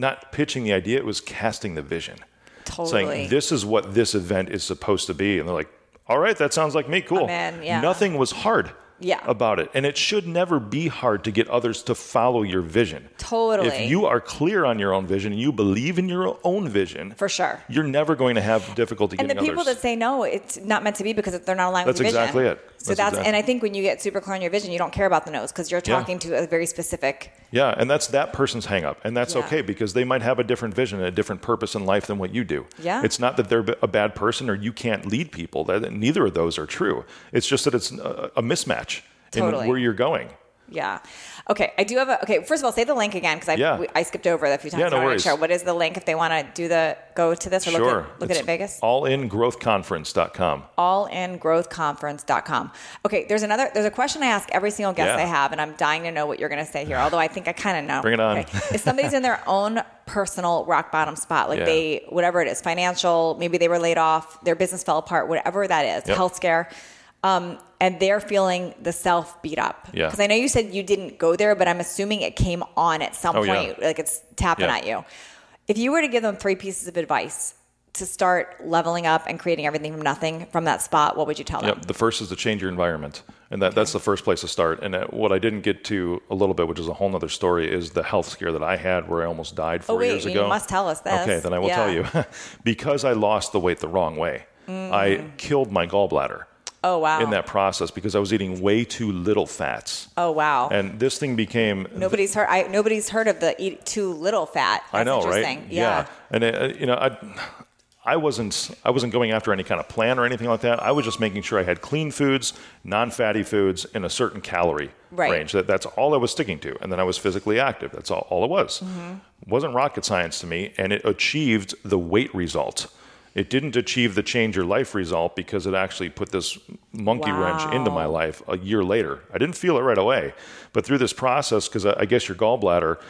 not pitching the idea. It was casting the vision, Totally. saying this is what this event is supposed to be, and they're like, "All right, that sounds like me. Cool." yeah. Nothing was hard. Yeah. About it. And it should never be hard to get others to follow your vision. Totally. If you are clear on your own vision and you believe in your own vision, For sure. you're never going to have difficulty And the people others. that say no, it's not meant to be because they're not aligned That's with your vision. That's exactly it. So That's that's, exactly- and I think when you get super clear on your vision, you don't care about the no's because you're Yeah. talking to a very specific. Yeah, and that's that person's hang up. And that's Yeah. okay because they might have a different vision and a different purpose in life than what you do. Yeah. It's not that they're a bad person or you can't lead people. That neither of those are true. It's just that it's a, a mismatch Totally. where you're going. Yeah. Okay. I do have a. Okay. First of all, say the link again because I Yeah. we- I skipped over it a few times. Yeah, no worries. Sure. What is the link if they want to do the go to this or sure. look at look at It's it Vegas? Allingrowthconference.com. allingrowthconference.com. Okay, there's another there's a question I ask every single guest Yeah. I have and I'm dying to know what you're going to say here. Although I think I kind of know. Bring it on. Okay. if somebody's in their own personal rock bottom spot, like Yeah. they whatever it is, financial, maybe they were laid off, their business fell apart, whatever that is, Yep. health scare, um, and they're feeling the self beat up. Yeah. Because I know you said you didn't go there, but I'm assuming it came on at some Oh, yeah. point, like it's tapping Yeah. at you. If you were to give them three pieces of advice to start leveling up and creating everything from nothing from that spot, what would you tell them? Yep. The first is to change your environment. And that, that's the first place to start. And uh, what I didn't get to a little bit, which is a whole other story, is the health scare that I had where I almost died four Oh, wait, years you ago. must tell us this. Okay, then I will Yeah. tell you. because I lost the weight the wrong way, I Mm. killed my gallbladder. Oh, wow. In that process because I was eating way too little fats. Oh wow. And this thing became nobody's heard. I, nobody's heard of the eat too little fat. That's I know, right? interesting. Yeah. And it, uh, you know, I, I wasn't I wasn't going after any kind of plan or anything like that. I was just making sure I had clean foods, non-fatty foods, in a certain calorie Right. range. That, that's all I was sticking to, and then I was physically active. That's all, all it was. Mm-hmm. It wasn't rocket science to me, and it achieved the weight result. It didn't achieve the change your life result because it actually put this monkey wrench into my life a year later. I didn't feel it right away, but through this process, because I I guess your gallbladder,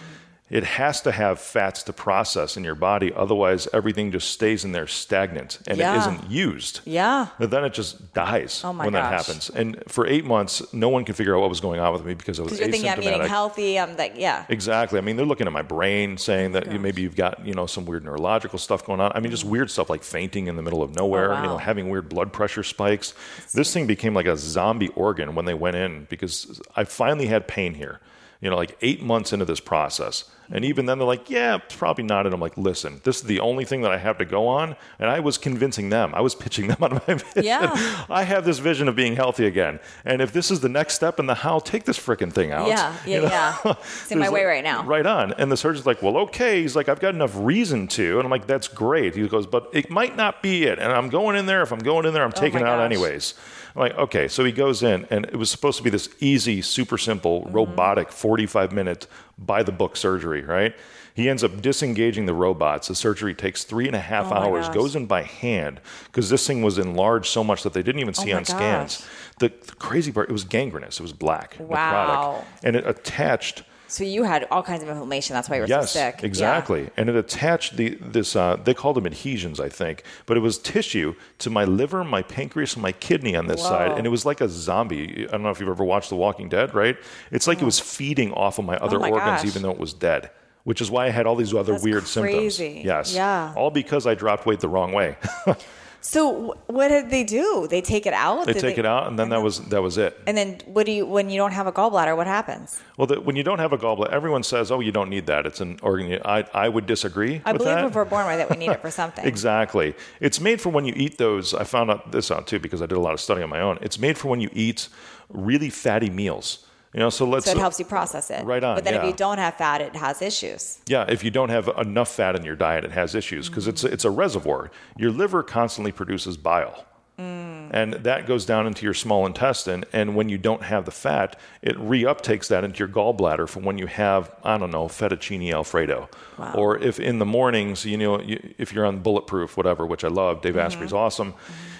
it has to have fats to process in your body. Otherwise, everything just stays in there stagnant and Yeah. it isn't used. Yeah. And then it just dies Oh my when that happens. And for eight months, no one could figure out what was going on with me because I was Because you're thinking I'm eating healthy. I'm like, yeah. Exactly. I mean, they're looking at my brain, saying that you, maybe you've got you know some weird neurological stuff going on. I mean, just mm-hmm. weird stuff like fainting in the middle of oh, nowhere. Oh, wow. You know, having weird blood pressure spikes. This thing became like a zombie organ when they went in because I finally had pain here. You know, like eight months into this process. And even then, they're like, yeah, it's probably not. And I'm like, listen, this is the only thing that I have to go on. And I was convincing them, I was pitching them on my vision. Yeah. I have this vision of being healthy again. And if this is the next step in the how, take this freaking thing out. Yeah, yeah, You know? yeah. It's in my way like- right now. Right on. And the surgeon's like, well, okay. He's like, I've got enough reason to. And I'm like, that's great. He goes, but it might not be it. And I'm going in there. If I'm going in there, I'm oh taking Oh my it out gosh. anyways. I'm like, okay. So he goes in, and it was supposed to be this easy, super simple, Mm-hmm. robotic 45 minute by the book surgery, right? He ends up disengaging the robots. The surgery takes three and a half Oh hours, goes in by hand because this thing was enlarged so much that they didn't even see Oh on scans. The, the crazy part, it was gangrenous. It was black, Wow. necrotic. And it attached So you had all kinds of inflammation. That's why you were Yes, so sick. Yeah. exactly. And it attached the this uh, they called them adhesions, I think, but it was tissue to my liver, my pancreas, and my kidney on this side, and it was like a zombie. I don't know if you've ever watched The Walking Dead, right? It's like it was feeding off of my other Oh my organs, gosh. even though it was dead. Which is why I had all these other That's weird crazy. symptoms. Yes. Yeah. All because I dropped weight the wrong way. So what did they do? They take it out. they Did take it out, and then that was that was it. And then what do you when you don't have a gallbladder? What happens? Well, the, when you don't have a gallbladder, everyone says, "Oh, you don't need that. It's an organ." I I would disagree I with believe that. if we're born with it, we need it for something. Exactly. It's made for when you eat those. I found out this out too because I did a lot of study on my own. It's made for when you eat really fatty meals. You know, so let's So it helps you process it. Right on, But then if you don't have fat, it has issues. Yeah, if you don't have enough fat in your diet, it has issues because it's it's a reservoir. Your liver constantly produces bile. Mm. And that goes down into your small intestine. And when you don't have the fat, it reuptakes that into your gallbladder for when you have, I don't know, fettuccine Alfredo. Wow. Or if in the mornings, you know, you, if you're on bulletproof, whatever, which I love, Dave mm-hmm. Asprey's awesome. Mm-hmm.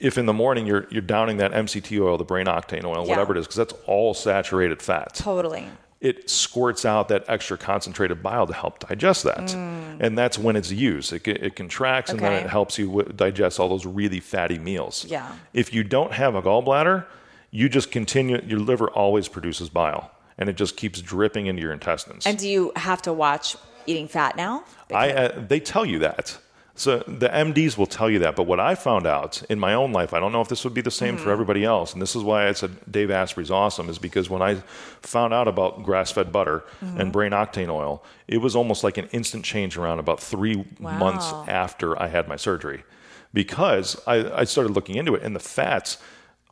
If in the morning you're, you're downing that MCT oil, the brain octane oil, Yeah. whatever it is, because that's all saturated fat Totally. it squirts out that extra concentrated bile to help digest that. And that's when it's used. It, it contracts and then Mm. It helps you w- digest all those really fatty meals. Yeah. If you don't have a gallbladder, you just continue, your liver always produces bile and it just keeps dripping into your intestines. And do you have to watch eating fat now? I, uh, they tell you that. So the MDs will tell you that. But what I found out in my own life, I don't know if this would be the same for hmm. everybody else. And this is why I said Dave Asprey's awesome, is because when I found out about grass fed butter mm-hmm. and brain octane oil, it was almost like an instant change around about three Wow. months after I had my surgery. Because I, I started looking into it, and the fats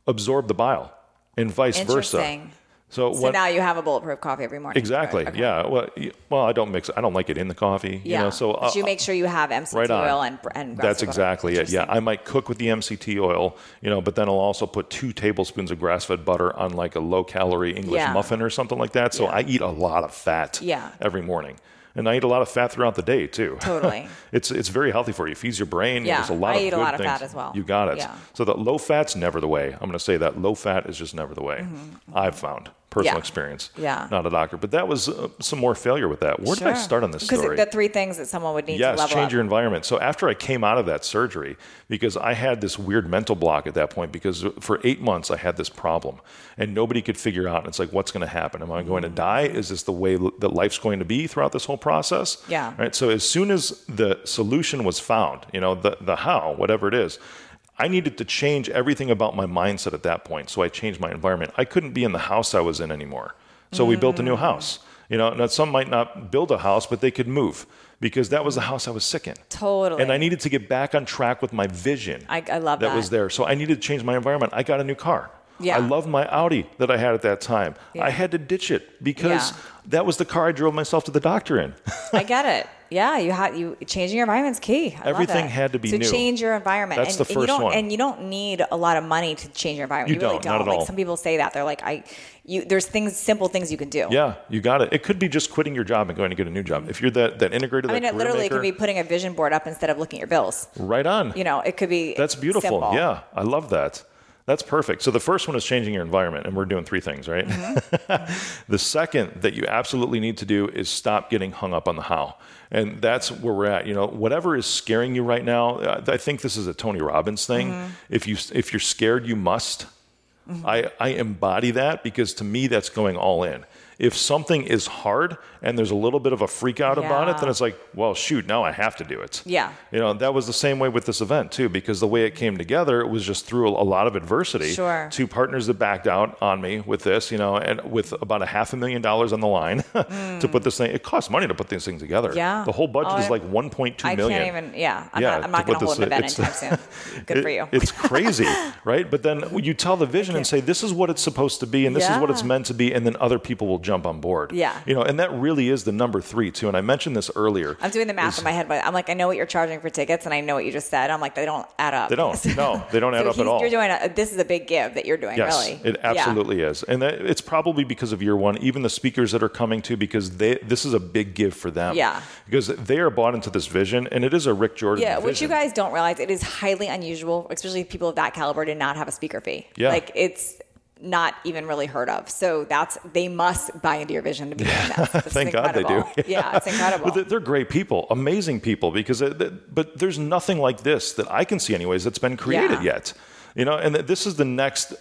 absorb the bile and vice versa. So, So what, now you have a bulletproof coffee every morning. Exactly. Okay. Yeah. Well, well, I don't mix. I don't like it in the coffee. Yeah. You know, so but you uh, make sure you have MCT right on. oil and, and That's butter. exactly it. Yeah, I might cook with the MCT oil, you know, but then I'll also put two tablespoons of grass-fed butter on like a low-calorie English Yeah. muffin or something like that. So Yeah. I eat a lot of fat Yeah. every morning. And I eat a lot of fat throughout the day too. Totally. it's it's very healthy for you. It feeds your brain. Yeah, There's a lot I of eat a good lot of things. fat as well. You got it. Yeah. So that low fat's never the way. I'm going to say that low fat is just never the way. I've found personal Mm-hmm. Yeah. experience. Yeah. Not a doctor, but that was uh, some more failure with that. Where did I start on this Because story? the three things that someone would need to Yes, level change up. your environment. So after I came out of that surgery, because I had this weird mental block at that point, because for eight months I had this problem, and nobody could figure out. It's like, what's going to happen? Am I going to die? Is this the way that life's going to be throughout this whole process? Yeah. Right. So as soon as the solution was found, you know, the the how, whatever it is. I needed to change everything about my mindset at that point. So I changed my environment. I couldn't be in the house I was in anymore. So we built a new house. You know, now some might not build a house, but they could move because that was the house I was sick in. Totally. And I needed to get back on track with my vision. I- I love that That was there. So I needed to change my environment. I got a new car. Yeah. I loved my Audi that I had at that time. Yeah. I had to ditch it because Yeah. that was the car I drove myself to the doctor in. I get it. Yeah, you had you changing your environment's key. I Everything had to be so new. change your environment. That's and, the and you first don't, one. And you don't need a lot of money to change your environment. You really don't, not at like all. some people say that they're like, I, you. There's things, simple things you can do. yeah, you got it. It could be just quitting your job and going to get a new job. If you're that, that integrated, I mean, it literally maker, could be putting a vision board up instead of looking at your bills. right on. You know, it could be. That's beautiful. simple. Yeah, I love that. That's perfect. So the first one is changing your environment, and we're doing three things, right? Mm-hmm. the second that you absolutely need to do is stop getting hung up on the how, and that's where we're at. You know, whatever is scaring you right now, uh, I think this is a Tony Robbins thing. Mm-hmm. If you if you're scared, you must. I, I embody that because to me that's going all in. If something is hard and there's a little bit of a freak out about it, then it's like, well, shoot, now I have to do it. Yeah. You know, that was the same way with this event too, because the way it came together, it was just through a, lot of adversity. Sure. Two partners that backed out on me with this, you know, and with about a half a million dollars on the line to put this thing. It costs money to put these things together. Yeah. The whole budget Oh, is like 1.2 I million. can't even. Yeah, I'm Yeah, not. I'm not to going put to hold this- an event anytime soon. Good It- for you. It's crazy, right? But then you tell the vision and say, this is what it's supposed to be, and this is what it's meant to be, and then other people will jump on board. Yeah. You know, and that really is the number three, too. And I mentioned this earlier. I'm doing the math is- in my head, but I'm like, I know what you're charging for tickets, and I know what you just said. I'm like, they don't add up. They don't. No, they don't add So up at all. You're doing a, this is a big give that you're doing, Yes, really. it Yeah. absolutely is, and that, it's probably because of year one. Even the speakers that are coming to, because they this is a big give for them. Yeah. because they are bought into this vision, and it is a Rick Jordan. Yeah, which you guys don't realize, it is highly unusual, especially people of that caliber, to not have a speaker fee. Yeah. Like it's not even really heard of. So that's they must buy into your vision to be doing that. Thank God they do. incredible. yeah, it's incredible. But they're- they're great people, amazing people. Because, uh, it, but there's nothing like this that I can see, anyways, that's been created Yeah. yet. You know, and this is the next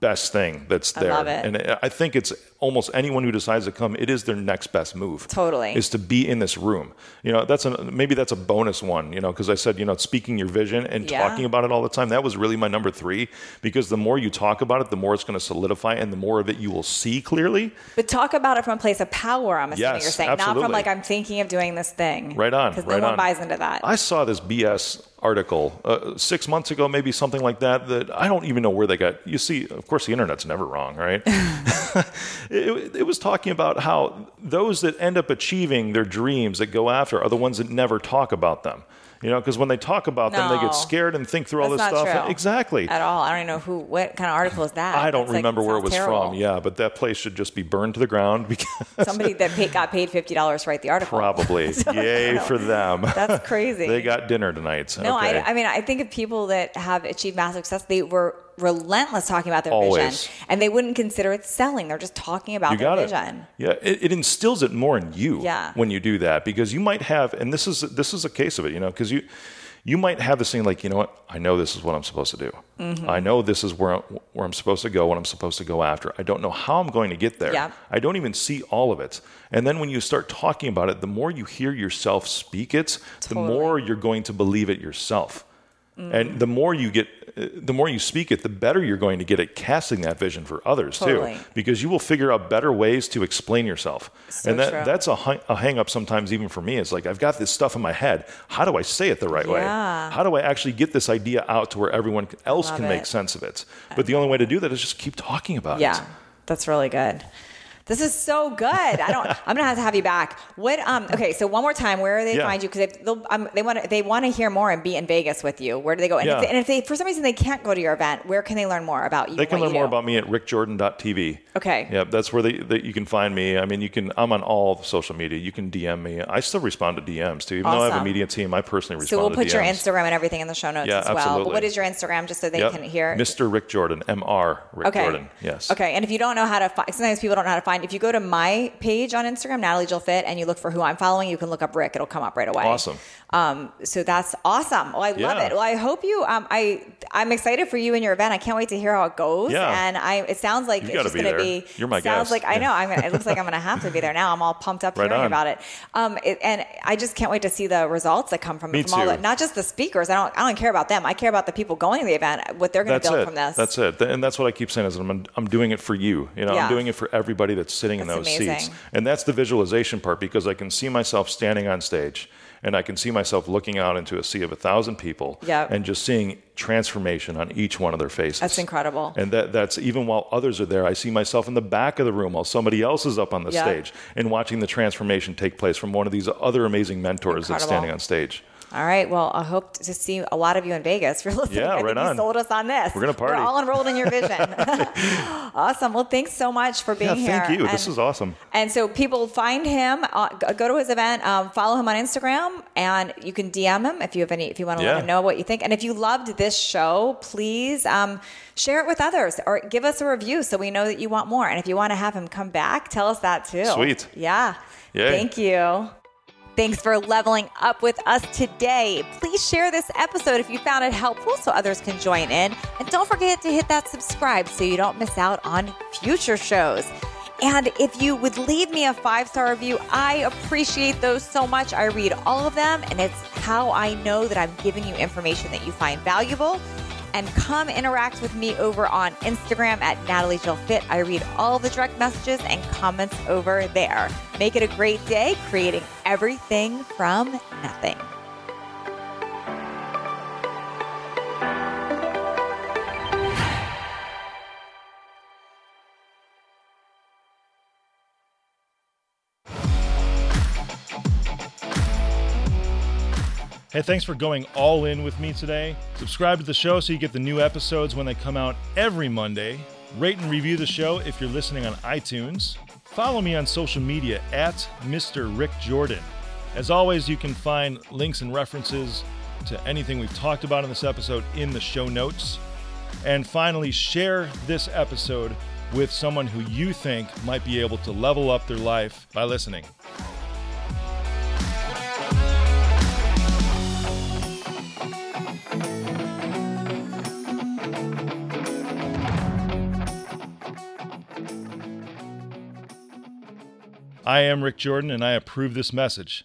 best thing that's I there. love it. And I think it's almost anyone who decides to come, it is their next best move. Totally. Is to be in this room. You know, that's a, maybe that's a bonus one, you know, because I said, you know, speaking your vision and Yeah. talking about it all the time. That was really my number three because the more you talk about it, the more it's going to solidify and the more of it you will see clearly. But talk about it from a place of power, I'm assuming Yes, you're saying. Not from like, I'm thinking of doing this thing. Right on. Because right no one on. buys into that. I saw this BS article uh, six months ago, maybe something like that. That I don't even know where they got. You see, of course, the internet's never wrong, right? it, it was talking about how those that end up achieving their dreams that go after are the ones that never talk about them. You know, because when they talk about them, they get scared and think through all this stuff. true. Exactly. At all. I don't even know who, what kind of article is that? I don't That's like- remember where it was terrible. from. Yeah, but that place should just be burned to the ground because Somebody that paid, got paid $50 to write the article. probably. So, Yay for them. That's crazy. they got dinner tonight. No, okay. I, I mean, I think of people that have achieved massive success, they were relentless talking about their Always. vision, and they wouldn't consider it selling. They're just talking about you their vision. it. Yeah, it, it instills it more in you Yeah. when you do that because you might have, and this is this is a case of it, you know, because you you might have this thing like, you know what, I know this is what I'm supposed to do. Mm-hmm. I know this is where I'm, where I'm supposed to go, what I'm supposed to go after. I don't know how I'm going to get there. Yeah. I don't even see all of it. And then when you start talking about it, the more you hear yourself speak it, the more you're going to believe it yourself. Mm. And the more you get, uh, the more you speak it, the better you're going to get at casting that vision for others Totally. too, because you will figure out better ways to explain yourself. So and that, true. that's a, hang, a hang up sometimes even for me. It's like I've got this stuff in my head. How do I say it the right way? How do I actually get this idea out to where everyone else Love can make sense of it? But the only way to do that is just keep talking about Yeah, it. Yeah, that's really good. This is so good. I don't. I'm gonna have to have you back. What? Um. Okay. So one more time, where do they Yeah. find you? Because they, um, they want to. They want to hear more and be in Vegas with you. Where do they go? And, Yeah. if they, and if they, for some reason, they can't go to your event, where can they learn more about you? They can learn more do? about me at rickjordan.tv. Okay. Yep, that's where they, that you can find me. I mean, you can. I'm on all social media. You can DM me. I still respond to DMs too, even though I have a media team. I personally respond So we'll to put your Instagram and everything in the show notes Yeah, as well. But absolutely. what is your Instagram, just so they Yep. can hear? Mr. Rick Jordan, Mr. Rick Okay. Jordan. Yes. Okay. And if you don't know how to find, sometimes people don't know how to find. If you go to my page on Instagram, Natalie Jill Fit, and you look for who I'm following, you can look up Rick. It'll come up right away. Awesome. Um, so that's awesome. Well, I love it. Well, I hope you. Um, I I'm excited for you and your event. I can't wait to hear how it goes. Yeah. And I it sounds like You it's just going to be. You're my sounds guest. like I know. I'm. Gonna, it looks like I'm going to have to be there now. I'm all pumped up Right hearing on. about it. Um, it, and I just can't wait to see the results that come from Me it. From all the, not just the speakers. I don't. I don't care about them. I care about the people going to the event. What they're going to build it. from this. That's it. And that's what I keep saying is I'm, I'm doing it for you. You know, Yeah. I'm doing it for everybody that's sitting in those amazing. seats. And that's the visualization part because I can see myself standing on stage and I can see myself looking out into a sea of a thousand people Yep. and just seeing transformation on each one of their faces. That's incredible. And that, that's even while others are there, I see myself in the back of the room while somebody else is up on the Yep. stage and watching the transformation take place from one of these other amazing mentors that's standing on stage. All right. Well, I hope to see a lot of you in Vegas. You're listening, Yeah, I think right you on. sold us on this. We're gonna party. We're all enrolled in your vision. awesome. Well, thanks so much for being Yeah, here. thank you. this is awesome. And so people find him, uh, go to his event, um, follow him on Instagram, and you can DM him if you have any, if you want to Yeah. let him know what you think. And if you loved this show, please um, share it with others or give us a review so we know that you want more. And if you want to have him come back, tell us that too. Sweet. Yeah. Yay. Thank you. Thanks for leveling up with us today. Please share this episode if you found it helpful so others can join in. And don't forget to hit that subscribe so you don't miss out on future shows. And if you would leave me a five star review, I appreciate those so much. I read all of them, and it's how I know that I'm giving you information that you find valuable. And come interact with me over on Instagram at Natalie Jill Fit. I read all the direct messages and comments over there. Make it a great day, creating everything from nothing. Hey, thanks for going all in with me today. Subscribe to the show so you get the new episodes when they come out every Monday. Rate and review the show if you're listening on iTunes. Follow me on social media at Mr. Rick Jordan. As always, you can find links and references to anything we've talked about in this episode in the show notes. And finally, share this episode with someone who you think might be able to level up their life by listening. I am Rick Jordan, and I approve this message.